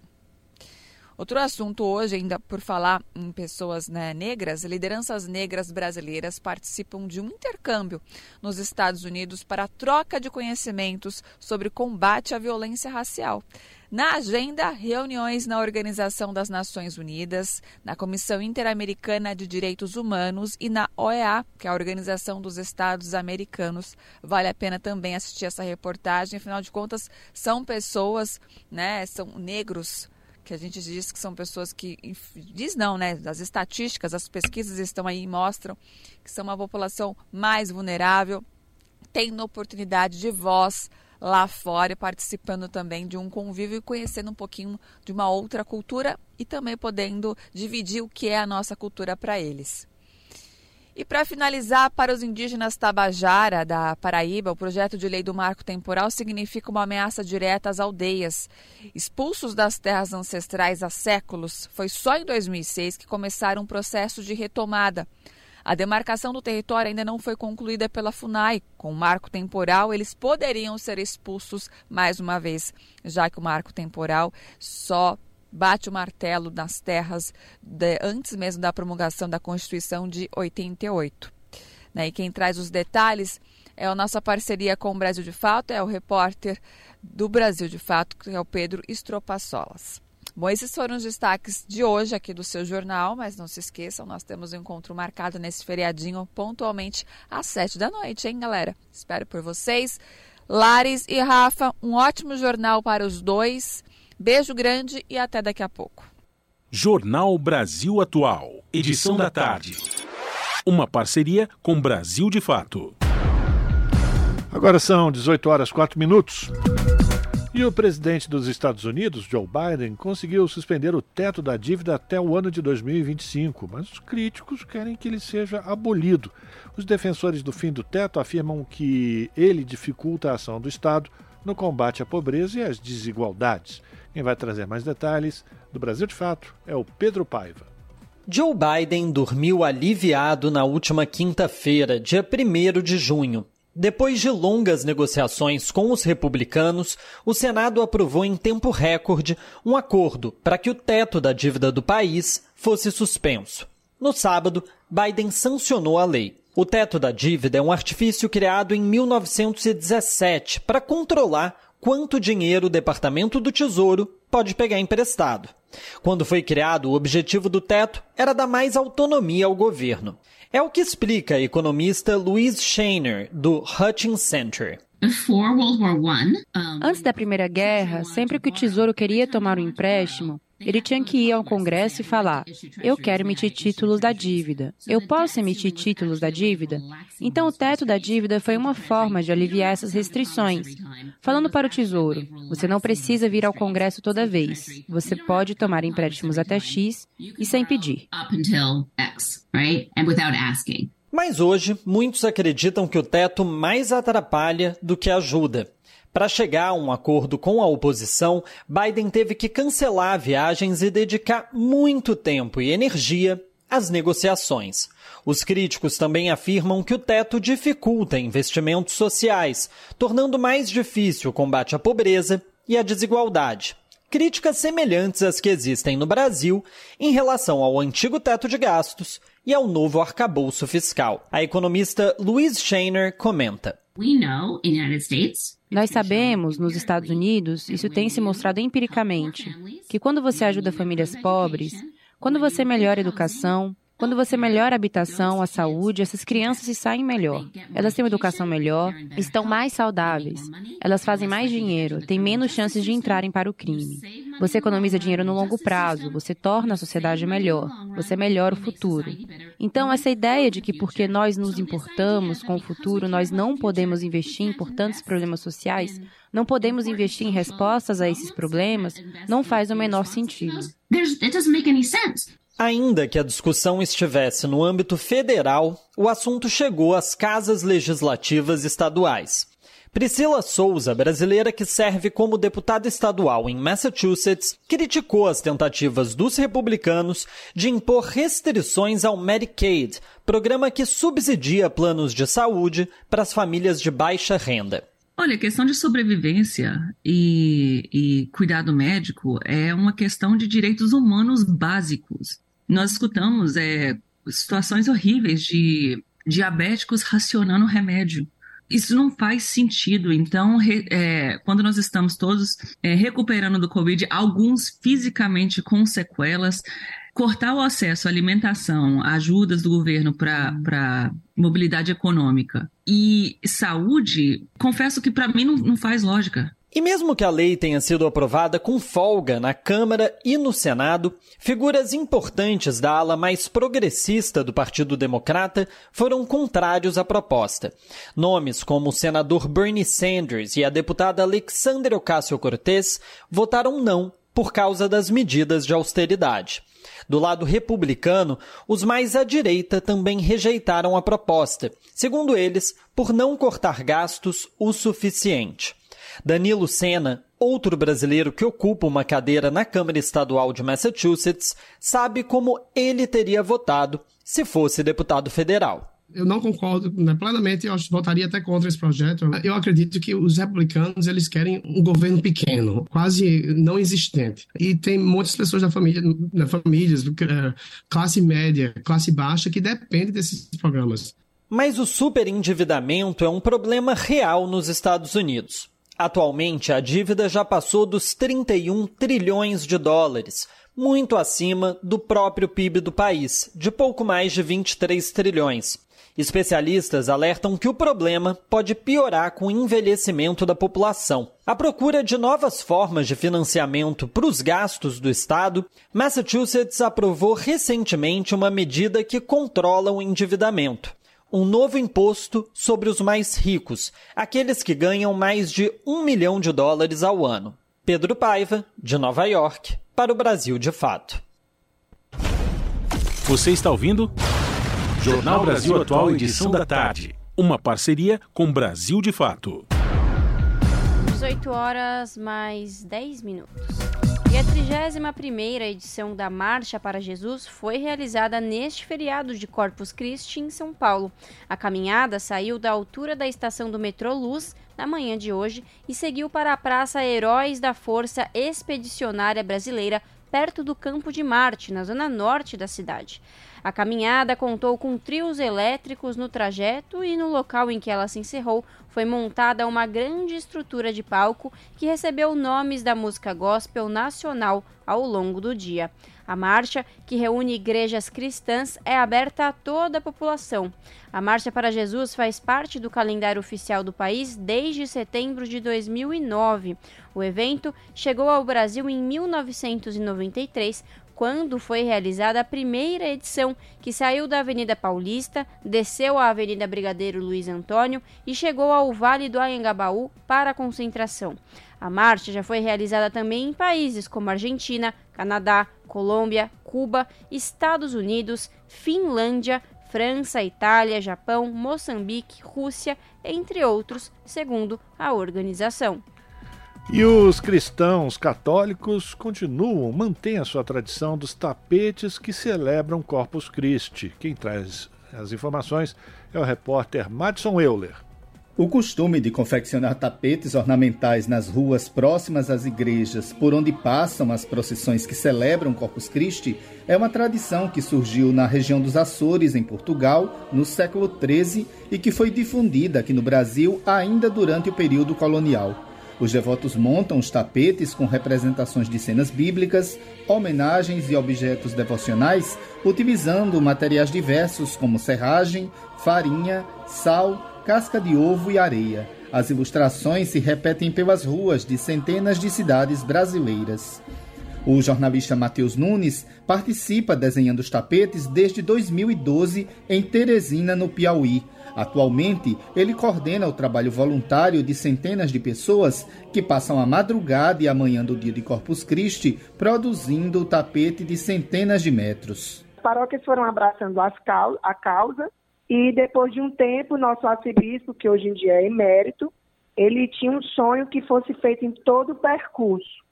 Speaker 36: Outro assunto hoje, ainda por falar em pessoas né, negras, lideranças negras brasileiras participam de um intercâmbio nos Estados Unidos para troca de conhecimentos sobre combate à violência racial. Na agenda, reuniões na Organização das Nações Unidas, na Comissão Interamericana de Direitos Humanos e na OEA, que é a Organização dos Estados Americanos. Vale a pena também assistir essa reportagem, afinal de contas, são pessoas, né, são negros que a gente diz que são pessoas que diz não, né? As estatísticas, as pesquisas estão aí e mostram que são uma população mais vulnerável, tendo oportunidade de voz lá fora, participando também de um convívio e conhecendo um pouquinho de uma outra cultura e também podendo dividir o que é a nossa cultura para eles. E para finalizar, para os indígenas Tabajara da Paraíba, o projeto de lei do marco temporal significa uma ameaça direta às aldeias. Expulsos das terras ancestrais há séculos, foi só em 2006 que começaram um processo de retomada. A demarcação do território ainda não foi concluída pela FUNAI. Com o marco temporal, eles poderiam ser expulsos mais uma vez, já que o marco temporal só bate o martelo nas terras de, antes mesmo da promulgação da Constituição de 88. Né? E quem traz os detalhes é a nossa parceria com o Brasil de Fato, é o repórter do Brasil de Fato, que é o Pedro Estropaçolas. Bom, esses foram os destaques de hoje aqui do seu jornal, mas não se esqueçam, nós temos um encontro marcado nesse feriadinho pontualmente às sete da noite, hein, galera? Espero por vocês. Lares e Rafa, um ótimo jornal para os dois. Beijo grande e até daqui a pouco.
Speaker 2: Jornal Brasil Atual, edição da tarde. Uma parceria com Brasil de Fato.
Speaker 1: Agora são 18 horas 4 minutos. E o presidente dos Estados Unidos, Joe Biden, conseguiu suspender o teto da dívida até o ano de 2025, mas os críticos querem que ele seja abolido. Os defensores do fim do teto afirmam que ele dificulta a ação do Estado no combate à pobreza e às desigualdades. Quem vai trazer mais detalhes do Brasil de Fato é o Pedro Paiva.
Speaker 37: Joe Biden dormiu aliviado na última quinta-feira, dia 1 de junho. Depois de longas negociações com os republicanos, o Senado aprovou em tempo recorde um acordo para que o teto da dívida do país fosse suspenso. No sábado, Biden sancionou a lei. O teto da dívida é um artifício criado em 1917 para controlar quanto dinheiro o Departamento do Tesouro pode pegar emprestado. Quando foi criado, o objetivo do teto era dar mais autonomia ao governo. É o que explica a economista Louise Shainer, do Hutchins Center.
Speaker 38: Antes da Primeira Guerra, sempre que o Tesouro queria tomar um empréstimo, ele tinha que ir ao Congresso e falar: Eu quero emitir títulos da dívida. Eu posso emitir títulos da dívida? Então, o teto da dívida foi uma forma de aliviar essas restrições. Falando para o Tesouro, você não precisa vir ao Congresso toda vez. Você pode tomar empréstimos até X e sem pedir.
Speaker 37: Mas hoje, muitos acreditam que o teto mais atrapalha do que ajuda. Para chegar a um acordo com a oposição, Biden teve que cancelar viagens e dedicar muito tempo e energia às negociações. Os críticos também afirmam que o teto dificulta investimentos sociais, tornando mais difícil o combate à pobreza e à desigualdade. Críticas semelhantes às que existem no Brasil em relação ao antigo teto de gastos e ao novo arcabouço fiscal. A economista Louise Shainer comenta.
Speaker 38: Nós sabemos, nos Estados Unidos, isso tem se mostrado empiricamente, que quando você ajuda famílias pobres, quando você melhora a educação, quando você melhora a habitação, a saúde, essas crianças se saem melhor. Elas têm uma educação melhor, estão mais saudáveis, elas fazem mais dinheiro, têm menos chances de entrarem para o crime. Você economiza dinheiro no longo prazo, você torna a sociedade melhor, você melhora o futuro. Então, essa ideia de que porque nós nos importamos com o futuro, nós não podemos investir em importantes problemas sociais, não podemos investir em respostas a esses problemas, não faz o menor sentido.
Speaker 37: Ainda que a discussão estivesse no âmbito federal, o assunto chegou às casas legislativas estaduais. Priscila Souza, brasileira que serve como deputada estadual em Massachusetts, criticou as tentativas dos republicanos de impor restrições ao Medicaid, programa que subsidia planos de saúde para as famílias de baixa renda.
Speaker 39: Olha, a questão de sobrevivência e, e, cuidado médico é uma questão de direitos humanos básicos. Nós escutamos é, situações horríveis de diabéticos racionando remédio. Isso não faz sentido. Então, re, é, quando nós estamos todos é, recuperando do Covid, alguns fisicamente com sequelas, cortar o acesso à alimentação, ajudas do governo para mobilidade econômica e saúde, confesso que para mim não, não, faz lógica.
Speaker 37: E mesmo que a lei tenha sido aprovada com folga na Câmara e no Senado, figuras importantes da ala mais progressista do Partido Democrata foram contrários à proposta. Nomes como o senador Bernie Sanders e a deputada Alexandria Ocasio-Cortez votaram não por causa das medidas de austeridade. Do lado republicano, os mais à direita também rejeitaram a proposta, segundo eles, por não cortar gastos o suficiente. Danilo Sena, outro brasileiro que ocupa uma cadeira na Câmara Estadual de Massachusetts, sabe como ele teria votado se fosse deputado federal.
Speaker 40: Eu não concordo né, plenamente, eu votaria até contra esse projeto. Eu acredito que os republicanos eles querem um governo pequeno, quase não existente. E tem muitas pessoas da família, na famílias, eh, classe média, classe baixa, que dependem desses programas.
Speaker 37: Mas o superendividamento é um problema real nos Estados Unidos. Atualmente, a dívida já passou dos 31 trilhões de dólares, muito acima do próprio PIB do país, de pouco mais de 23 trilhões. Especialistas alertam que o problema pode piorar com o envelhecimento da população. À procura de novas formas de financiamento para os gastos do Estado, Massachusetts aprovou recentemente uma medida que controla o endividamento um novo imposto sobre os mais ricos, aqueles que ganham mais de um milhão de dólares ao ano. Pedro Paiva, de Nova York, para o Brasil de Fato.
Speaker 2: Você está ouvindo? Jornal Brasil Atual, edição da tarde. Uma parceria com Brasil de Fato.
Speaker 3: 18 horas mais 10 minutos. A 31ª edição da Marcha para Jesus foi realizada neste feriado de Corpus Christi em São Paulo. A caminhada saiu da altura da estação do metrô Luz na manhã de hoje e seguiu para a Praça Heróis da Força Expedicionária Brasileira, perto do Campo de Marte, na zona norte da cidade. A caminhada contou com trios elétricos no trajeto e no local em que ela se encerrou foi montada uma grande estrutura de palco que recebeu nomes da música gospel nacional ao longo do dia. A marcha, que reúne igrejas cristãs, é aberta a toda a população. A Marcha para Jesus faz parte do calendário oficial do país desde setembro de 2009. O evento chegou ao Brasil em 1993 quando foi realizada a primeira edição, que saiu da Avenida Paulista, desceu a Avenida Brigadeiro Luiz Antônio e chegou ao Vale do Anhangabaú para a concentração. A marcha já foi realizada também em países como Argentina, Canadá, Colômbia, Cuba, Estados Unidos, Finlândia, França, Itália, Japão, Moçambique, Rússia, entre outros, segundo a organização.
Speaker 1: E os cristãos católicos continuam, mantêm a sua tradição dos tapetes que celebram Corpus Christi. Quem traz as informações é o repórter Madison Euler.
Speaker 41: O costume de confeccionar tapetes ornamentais nas ruas próximas às igrejas por onde passam as procissões que celebram Corpus Christi é uma tradição que surgiu na região dos Açores, em Portugal, no século XIII e que foi difundida aqui no Brasil ainda durante o período colonial. Os devotos montam os tapetes com representações de cenas bíblicas, homenagens e objetos devocionais, utilizando materiais diversos como serragem, farinha, sal, casca de ovo e areia. As ilustrações se repetem pelas ruas de centenas de cidades brasileiras. O jornalista Matheus Nunes participa desenhando os tapetes desde 2012 em Teresina, no Piauí. Atualmente, ele coordena o trabalho voluntário de centenas de pessoas que passam a madrugada e a manhã do dia de Corpus Christi produzindo o tapete de centenas de metros.
Speaker 42: As paróquias foram abraçando a causa e depois de um tempo, nosso arcebispo, que hoje em dia é emérito, ele tinha um sonho que fosse feito em todo o percurso.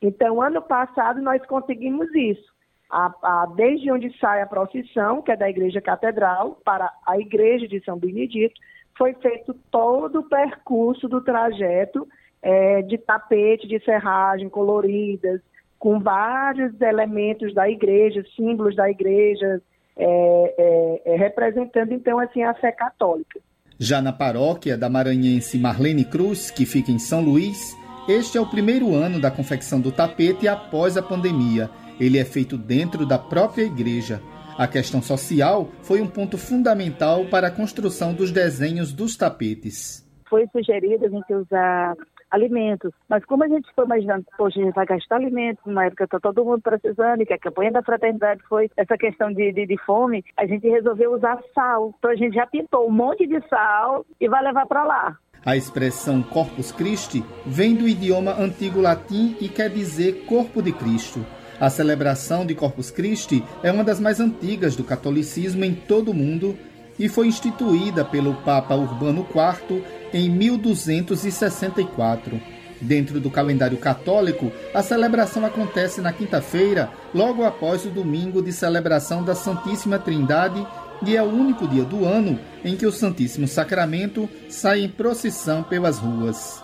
Speaker 42: Então, ano passado, nós conseguimos isso a, a, desde onde sai a procissão, que é da Igreja Catedral, para a Igreja de São Benedito, foi feito todo o percurso do trajeto é, de tapete, de serragem coloridas, com vários elementos da igreja, símbolos da igreja, é, é, é, representando então assim a fé católica.
Speaker 41: Já na paróquia da maranhense Marlene Cruz, que fica em São Luís, este é o primeiro ano da confecção do tapete após a pandemia ele é feito dentro da própria igreja. A questão social foi um ponto fundamental para a construção dos desenhos dos tapetes.
Speaker 42: Foi sugerido a gente usar
Speaker 43: alimentos. Mas como a gente foi imaginando, poxa, a gente vai gastar alimentos, numa época está todo mundo precisando, e que a campanha da fraternidade foi essa questão de, de, de, fome, a gente resolveu usar sal. Então a gente já pintou um monte de sal e vai levar para lá.
Speaker 41: A expressão Corpus Christi vem do idioma antigo latim e quer dizer corpo de Cristo. A celebração de Corpus Christi é uma das mais antigas do catolicismo em todo o mundo e foi instituída pelo Papa Urbano IV em 1264. Dentro do calendário católico, a celebração acontece na quinta-feira, logo após o domingo de celebração da Santíssima Trindade, e é o único dia do ano em que o Santíssimo Sacramento sai em procissão pelas ruas.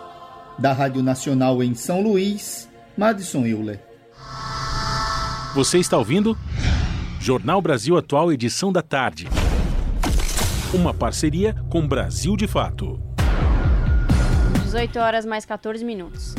Speaker 41: Da Rádio Nacional em São Luís, Madison Euler.
Speaker 2: Você está ouvindo? Jornal Brasil Atual, edição da tarde. Uma parceria com Brasil de Fato.
Speaker 3: 18 horas mais 14 minutos.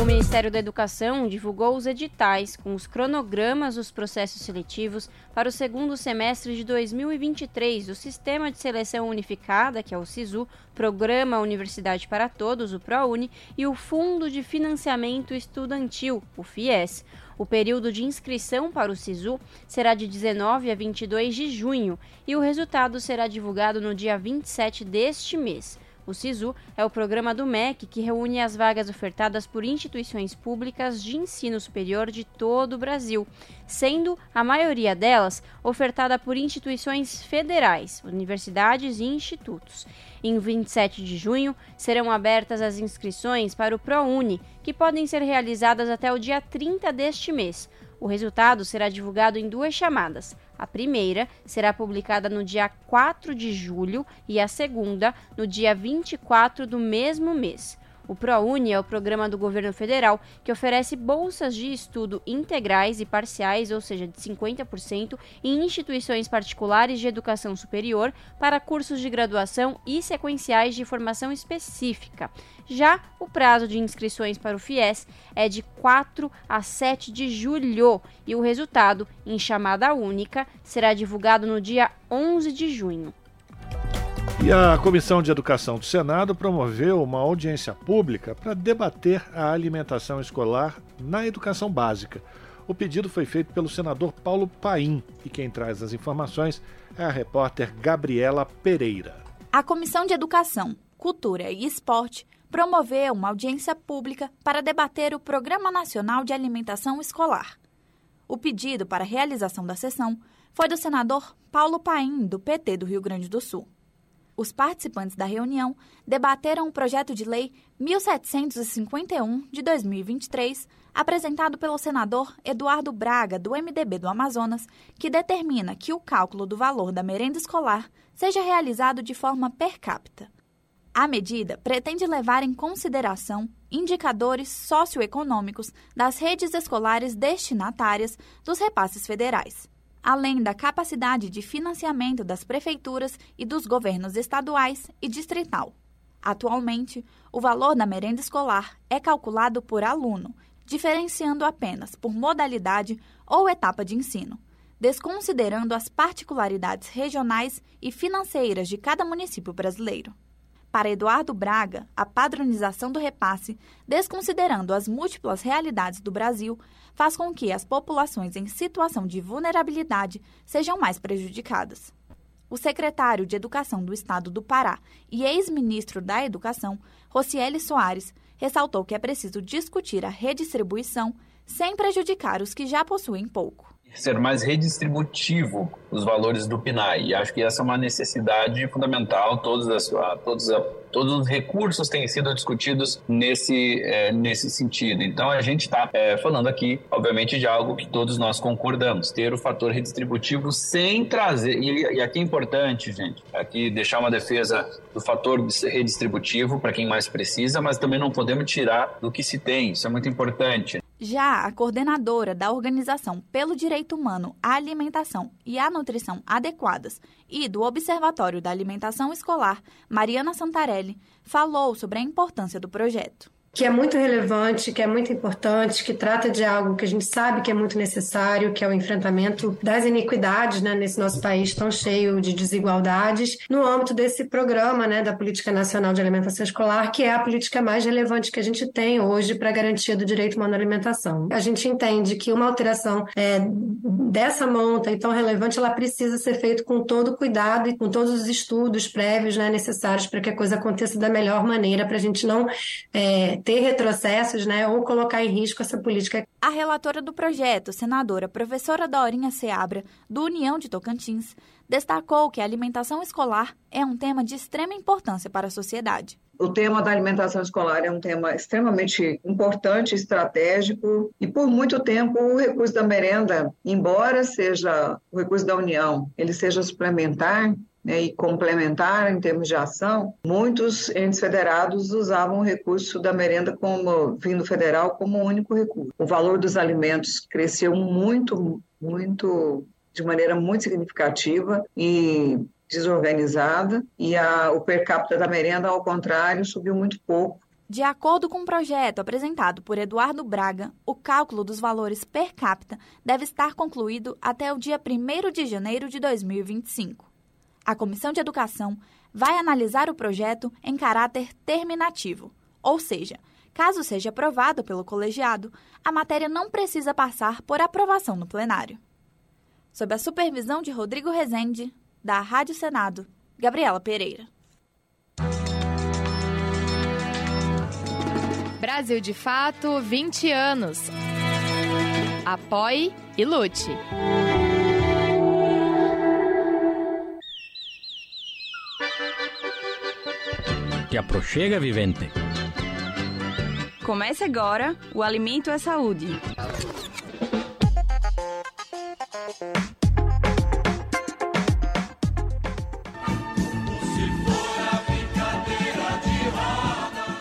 Speaker 3: O Ministério da Educação divulgou os editais com os cronogramas dos processos seletivos para o segundo semestre de 2023 do Sistema de Seleção Unificada, que é o SISU, Programa Universidade para Todos, o ProUni, e o Fundo de Financiamento Estudantil, o FIES. O período de inscrição para o SISU será de 19 a 22 de junho e o resultado será divulgado no dia 27 deste mês. O SISU é o programa do MEC que reúne as vagas ofertadas por instituições públicas de ensino superior de todo o Brasil, sendo a maioria delas ofertada por instituições federais, universidades e institutos. Em 27 de junho, serão abertas as inscrições para o ProUni, que podem ser realizadas até o dia 30 deste mês. O resultado será divulgado em duas chamadas. A primeira será publicada no dia 4 de julho e a segunda no dia 24 do mesmo mês. O ProUni é o programa do governo federal que oferece bolsas de estudo integrais e parciais, ou seja, de 50%, em instituições particulares de educação superior para cursos de graduação e sequenciais de formação específica. Já o prazo de inscrições para o FIES é de 4 a 7 de julho e o resultado, em chamada única, será divulgado no dia 11 de junho.
Speaker 1: E a Comissão de Educação do Senado promoveu uma audiência pública para debater a alimentação escolar na educação básica. O pedido foi feito pelo senador Paulo Paim e quem traz as informações é a repórter Gabriela Pereira.
Speaker 44: A Comissão de Educação, Cultura e Esporte promoveu uma audiência pública para debater o Programa Nacional de Alimentação Escolar. O pedido para a realização da sessão foi do senador Paulo Paim, do PT do Rio Grande do Sul. Os participantes da reunião debateram o projeto de lei 1751 de 2023, apresentado pelo senador Eduardo Braga, do MDB do Amazonas, que determina que o cálculo do valor da merenda escolar seja realizado de forma per capita. A medida pretende levar em consideração indicadores socioeconômicos das redes escolares destinatárias dos repasses federais além da capacidade de financiamento das prefeituras e dos governos estaduais e distrital. Atualmente, o valor da merenda escolar é calculado por aluno, diferenciando apenas por modalidade ou etapa de ensino, desconsiderando as particularidades regionais e financeiras de cada município brasileiro. Para Eduardo Braga, a padronização do repasse, desconsiderando as múltiplas realidades do Brasil, faz com que as populações em situação de vulnerabilidade sejam mais prejudicadas. O secretário de Educação do Estado do Pará e ex-ministro da Educação, Rocieli Soares, ressaltou que é preciso discutir a redistribuição sem prejudicar os que já possuem pouco
Speaker 45: ser mais redistributivo os valores do PNAE. E acho que essa é uma necessidade fundamental. Todos, as, todos, todos os recursos têm sido discutidos nesse, é, nesse sentido. Então, a gente está é, falando aqui, obviamente, de algo que todos nós concordamos: ter o fator redistributivo sem trazer. E, e aqui é importante, gente, aqui deixar uma defesa do fator redistributivo para quem mais precisa, mas também não podemos tirar do que se tem. Isso é muito importante.
Speaker 44: Já a coordenadora da Organização pelo Direito Humano à Alimentação e à Nutrição Adequadas e do Observatório da Alimentação Escolar, Mariana Santarelli, falou sobre a importância do projeto.
Speaker 46: Que é muito relevante, que é muito importante, que trata de algo que a gente sabe que é muito necessário, que é o enfrentamento das iniquidades né, nesse nosso país tão cheio de desigualdades, no âmbito desse programa né, da Política Nacional de Alimentação Escolar, que é a política mais relevante que a gente tem hoje para a garantia do direito humano à alimentação. A gente entende que uma alteração é, dessa monta e tão relevante, ela precisa ser feita com todo cuidado e com todos os estudos prévios né, necessários para que a coisa aconteça da melhor maneira, para a gente não é, ter retrocessos né, ou colocar em risco essa política.
Speaker 44: A relatora do projeto, senadora professora Dorinha Seabra, do União de Tocantins, destacou que a alimentação escolar é um tema de extrema importância para a sociedade.
Speaker 47: O tema da alimentação escolar é um tema extremamente importante, estratégico, e por muito tempo o recurso da merenda, embora seja o recurso da União, ele seja suplementar, né, e complementar em termos de ação, muitos entes federados usavam o recurso da merenda como vindo federal como único recurso. O valor dos alimentos cresceu muito, muito de maneira muito significativa e desorganizada e a, o per capita da merenda, ao contrário, subiu muito pouco.
Speaker 44: De acordo com o um projeto apresentado por Eduardo Braga, o cálculo dos valores per capita deve estar concluído até o dia 1 de janeiro de 2025. A Comissão de Educação vai analisar o projeto em caráter terminativo, ou seja, caso seja aprovado pelo colegiado, a matéria não precisa passar por aprovação no plenário. Sob a supervisão de Rodrigo Rezende, da Rádio Senado, Gabriela Pereira.
Speaker 29: Brasil de Fato 20 anos. Apoie e lute.
Speaker 17: Te aproxega, vivente.
Speaker 48: Comece agora o Alimento é Saúde.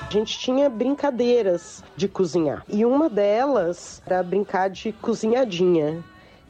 Speaker 49: A gente tinha brincadeiras de cozinhar. E uma delas era brincar de cozinhadinha.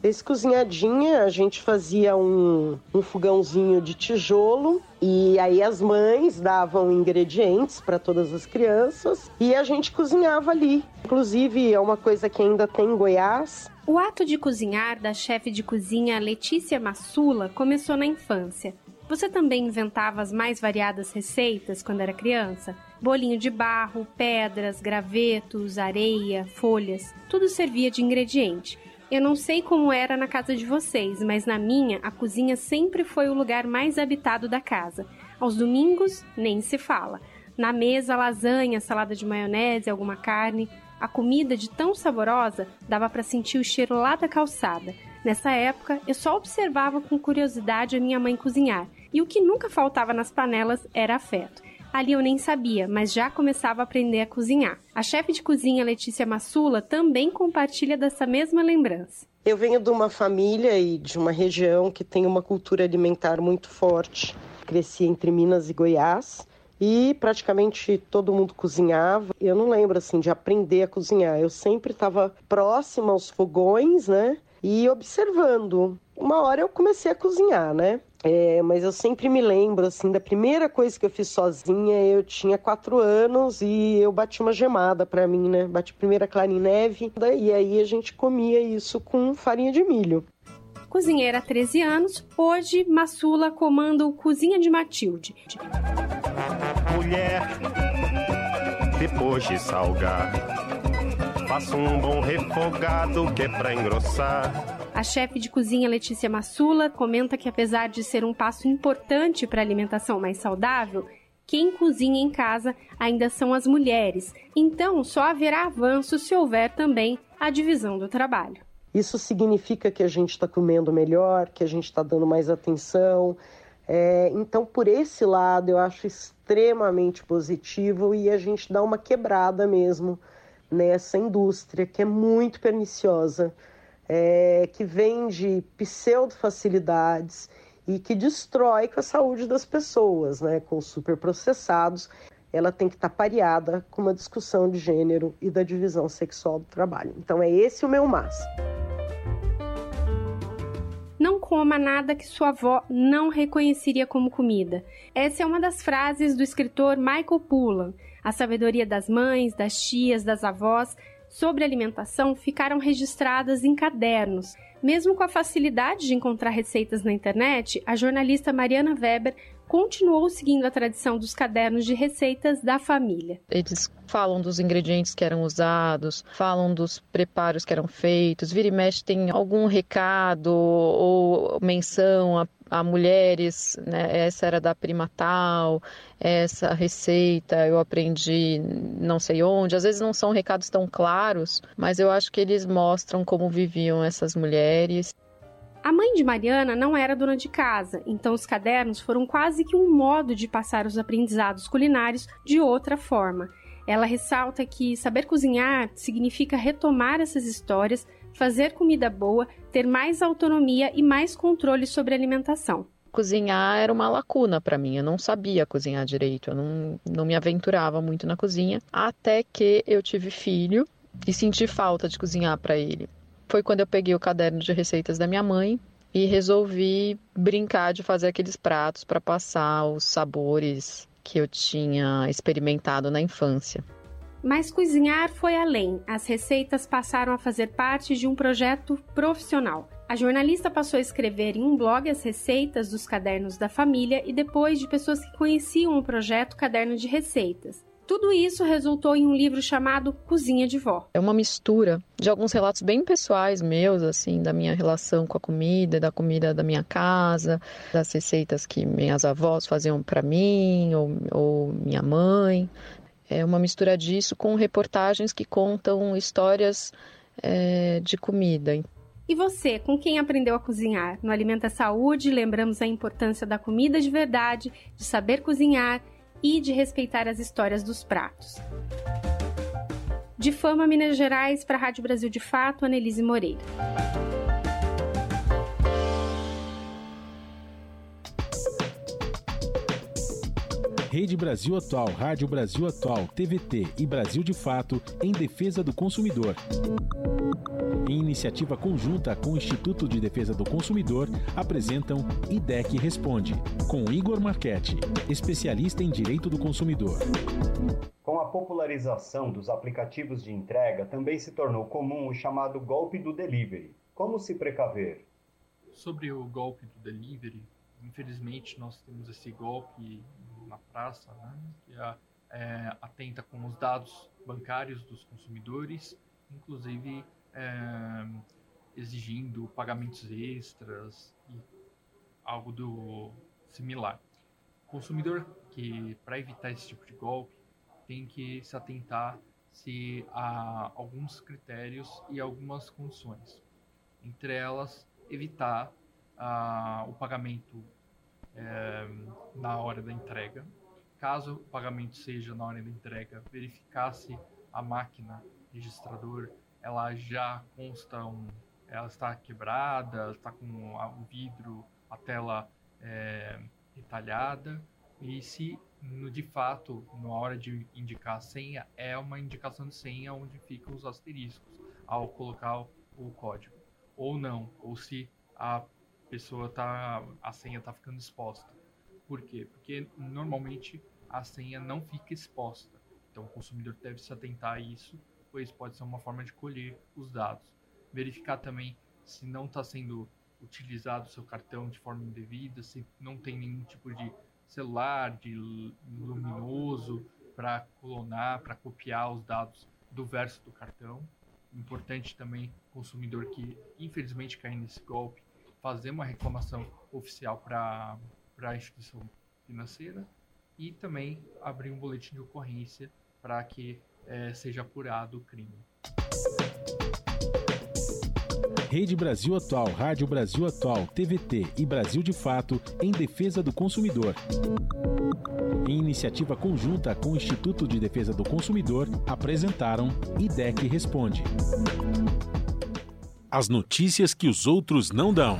Speaker 49: Esse cozinhadinha, a gente fazia um, um fogãozinho de tijolo e aí as mães davam ingredientes para todas as crianças e a gente cozinhava ali. Inclusive, é uma coisa que ainda tem em Goiás.
Speaker 50: O ato de cozinhar da chefe de cozinha Letícia Massula começou na infância. Você também inventava as mais variadas receitas quando era criança? Bolinho de barro, pedras, gravetos, areia, folhas, tudo servia de ingrediente. Eu não sei como era na casa de vocês, mas na minha, a cozinha sempre foi o lugar mais habitado da casa. Aos domingos, nem se fala. Na mesa, lasanha, salada de maionese, alguma carne. A comida, de tão saborosa, dava para sentir o cheiro lá da calçada. Nessa época, eu só observava com curiosidade a minha mãe cozinhar, e o que nunca faltava nas panelas era afeto. Ali eu nem sabia, mas já começava a aprender a cozinhar. A chefe de cozinha Letícia Massula também compartilha dessa mesma lembrança.
Speaker 49: Eu venho de uma família e de uma região que tem uma cultura alimentar muito forte. Cresci entre Minas e Goiás e praticamente todo mundo cozinhava. Eu não lembro assim de aprender a cozinhar. Eu sempre estava próxima aos fogões, né? E observando. Uma hora eu comecei a cozinhar, né? É, mas eu sempre me lembro, assim, da primeira coisa que eu fiz sozinha, eu tinha quatro anos e eu bati uma gemada para mim, né? Bati primeiro a clara em neve e aí a gente comia isso com farinha de milho.
Speaker 50: Cozinheira há 13 anos, hoje Massula comanda o Cozinha de Matilde.
Speaker 51: Mulher, depois de salgar, faça um bom refogado que é pra engrossar.
Speaker 50: A chefe de cozinha Letícia Massula comenta que, apesar de ser um passo importante para a alimentação mais saudável, quem cozinha em casa ainda são as mulheres. Então, só haverá avanço se houver também a divisão do trabalho.
Speaker 49: Isso significa que a gente está comendo melhor, que a gente está dando mais atenção. É, então, por esse lado, eu acho extremamente positivo e a gente dá uma quebrada mesmo nessa indústria que é muito perniciosa é, que vende pseudo-facilidades e que destrói com a saúde das pessoas, né, com superprocessados. Ela tem que estar tá pareada com uma discussão de gênero e da divisão sexual do trabalho. Então é esse o meu máximo.
Speaker 50: Não coma nada que sua avó não reconheceria como comida. Essa é uma das frases do escritor Michael Pullan. A sabedoria das mães, das tias, das avós sobre alimentação ficaram registradas em cadernos. Mesmo com a facilidade de encontrar receitas na internet, a jornalista Mariana Weber continuou seguindo a tradição dos cadernos de receitas da família.
Speaker 52: Eles falam dos ingredientes que eram usados, falam dos preparos que eram feitos, vira e mexe tem algum recado ou menção a, a mulheres, né? essa era da prima tal, essa receita eu aprendi não sei onde. Às vezes não são recados tão claros, mas eu acho que eles mostram como viviam essas mulheres.
Speaker 50: A mãe de Mariana não era dona de casa, então os cadernos foram quase que um modo de passar os aprendizados culinários de outra forma. Ela ressalta que saber cozinhar significa retomar essas histórias, fazer comida boa, ter mais autonomia e mais controle sobre a alimentação.
Speaker 52: Cozinhar era uma lacuna para mim, eu não sabia cozinhar direito, eu não, não me aventurava muito na cozinha, até que eu tive filho e senti falta de cozinhar para ele foi quando eu peguei o caderno de receitas da minha mãe e resolvi brincar de fazer aqueles pratos para passar os sabores que eu tinha experimentado na infância.
Speaker 50: Mas cozinhar foi além. As receitas passaram a fazer parte de um projeto profissional. A jornalista passou a escrever em um blog as receitas dos cadernos da família e depois de pessoas que conheciam o projeto Caderno de Receitas. Tudo isso resultou em um livro chamado Cozinha de Vó.
Speaker 52: É uma mistura de alguns relatos bem pessoais meus, assim, da minha relação com a comida, da comida da minha casa, das receitas que minhas avós faziam para mim ou, ou minha mãe. É uma mistura disso com reportagens que contam histórias é, de comida.
Speaker 50: E você, com quem aprendeu a cozinhar? No Alimenta Saúde, lembramos a importância da comida de verdade, de saber cozinhar e de respeitar as histórias dos pratos. De Fama, Minas Gerais, para a Rádio Brasil de Fato, Anelise Moreira.
Speaker 2: Rede Brasil Atual, Rádio Brasil Atual, TVT e Brasil de Fato em defesa do consumidor. Em iniciativa conjunta com o Instituto de Defesa do Consumidor, apresentam IDEC Responde, com Igor Marchetti, especialista em direito do consumidor.
Speaker 53: Com a popularização dos aplicativos de entrega, também se tornou comum o chamado golpe do delivery. Como se precaver?
Speaker 54: Sobre o golpe do delivery, infelizmente nós temos esse golpe na praça, né, que é, é, atenta com os dados bancários dos consumidores, inclusive é, exigindo pagamentos extras e algo do similar. O consumidor que, para evitar esse tipo de golpe, tem que se atentar se há alguns critérios e algumas condições. Entre elas, evitar ah, o pagamento é, na hora da entrega. Caso o pagamento seja na hora da entrega, verificar se a máquina registrador ela já consta um, ela está quebrada, está com o vidro, a tela é, retalhada e se no, de fato na hora de indicar a senha é uma indicação de senha onde ficam os asteriscos ao colocar o código ou não, ou se a pessoa tá a senha está ficando exposta. Por quê? Porque normalmente a senha não fica exposta. Então o consumidor deve se atentar a isso pois pode ser uma forma de colher os dados. Verificar também se não está sendo utilizado o seu cartão de forma indevida, se não tem nenhum tipo de celular, de luminoso para clonar, para copiar os dados do verso do cartão. Importante também consumidor que infelizmente cai nesse golpe, fazer uma reclamação oficial para a instituição financeira e também abrir um boletim de ocorrência para que é, seja apurado o crime.
Speaker 2: Rede Brasil Atual, Rádio Brasil Atual, TVT e Brasil de Fato em defesa do consumidor. Em iniciativa conjunta com o Instituto de Defesa do Consumidor, apresentaram IDEC Responde. As notícias que os outros não dão.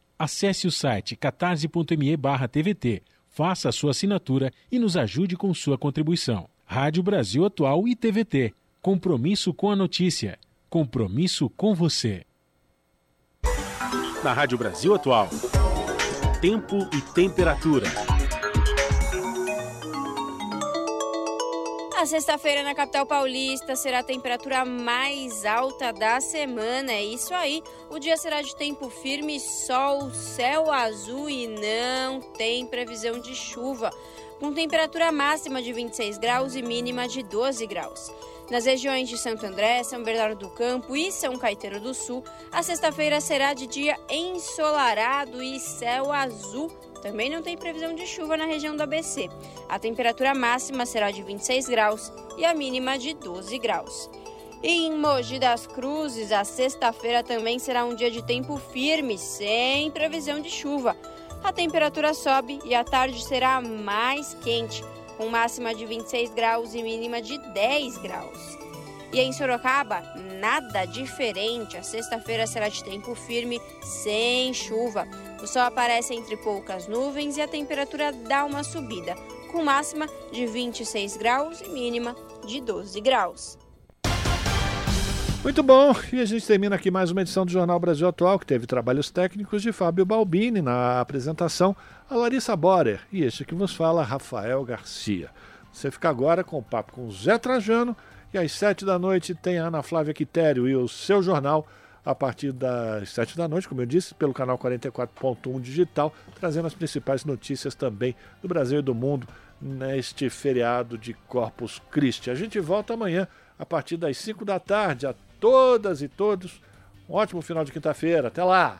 Speaker 2: Acesse o site catarse.me/tvt, faça a sua assinatura e nos ajude com sua contribuição. Rádio Brasil Atual e TVT. Compromisso com a notícia. Compromisso com você. Na Rádio Brasil Atual. Tempo e temperatura.
Speaker 3: A sexta-feira na capital paulista será a temperatura mais alta da semana. É isso aí. O dia será de tempo firme, sol, céu azul e não tem previsão de chuva, com temperatura máxima de 26 graus e mínima de 12 graus. Nas regiões de Santo André, São Bernardo do Campo e São Caetano do Sul, a sexta-feira será de dia ensolarado e céu azul também não tem previsão de chuva na região do ABC. A temperatura máxima será de 26 graus e a mínima de 12 graus. E em Mogi das Cruzes, a sexta-feira também será um dia de tempo firme, sem previsão de chuva. A temperatura sobe e a tarde será mais quente, com máxima de 26 graus e mínima de 10 graus. E em Sorocaba, nada diferente. A sexta-feira será de tempo firme, sem chuva. O sol aparece entre poucas nuvens e a temperatura dá uma subida, com máxima de 26 graus e mínima de 12 graus.
Speaker 1: Muito bom, e a gente termina aqui mais uma edição do Jornal Brasil Atual, que teve trabalhos técnicos de Fábio Balbini na apresentação, a Larissa Borer e este que vos fala, Rafael Garcia. Você fica agora com o papo com Zé Trajano e às sete da noite tem a Ana Flávia Quitério e o seu jornal a partir das sete da noite, como eu disse, pelo canal 44.1 digital, trazendo as principais notícias também do Brasil e do mundo neste feriado de Corpus Christi. A gente volta amanhã a partir das 5 da tarde. A todas e todos, um ótimo final de quinta-feira. Até lá!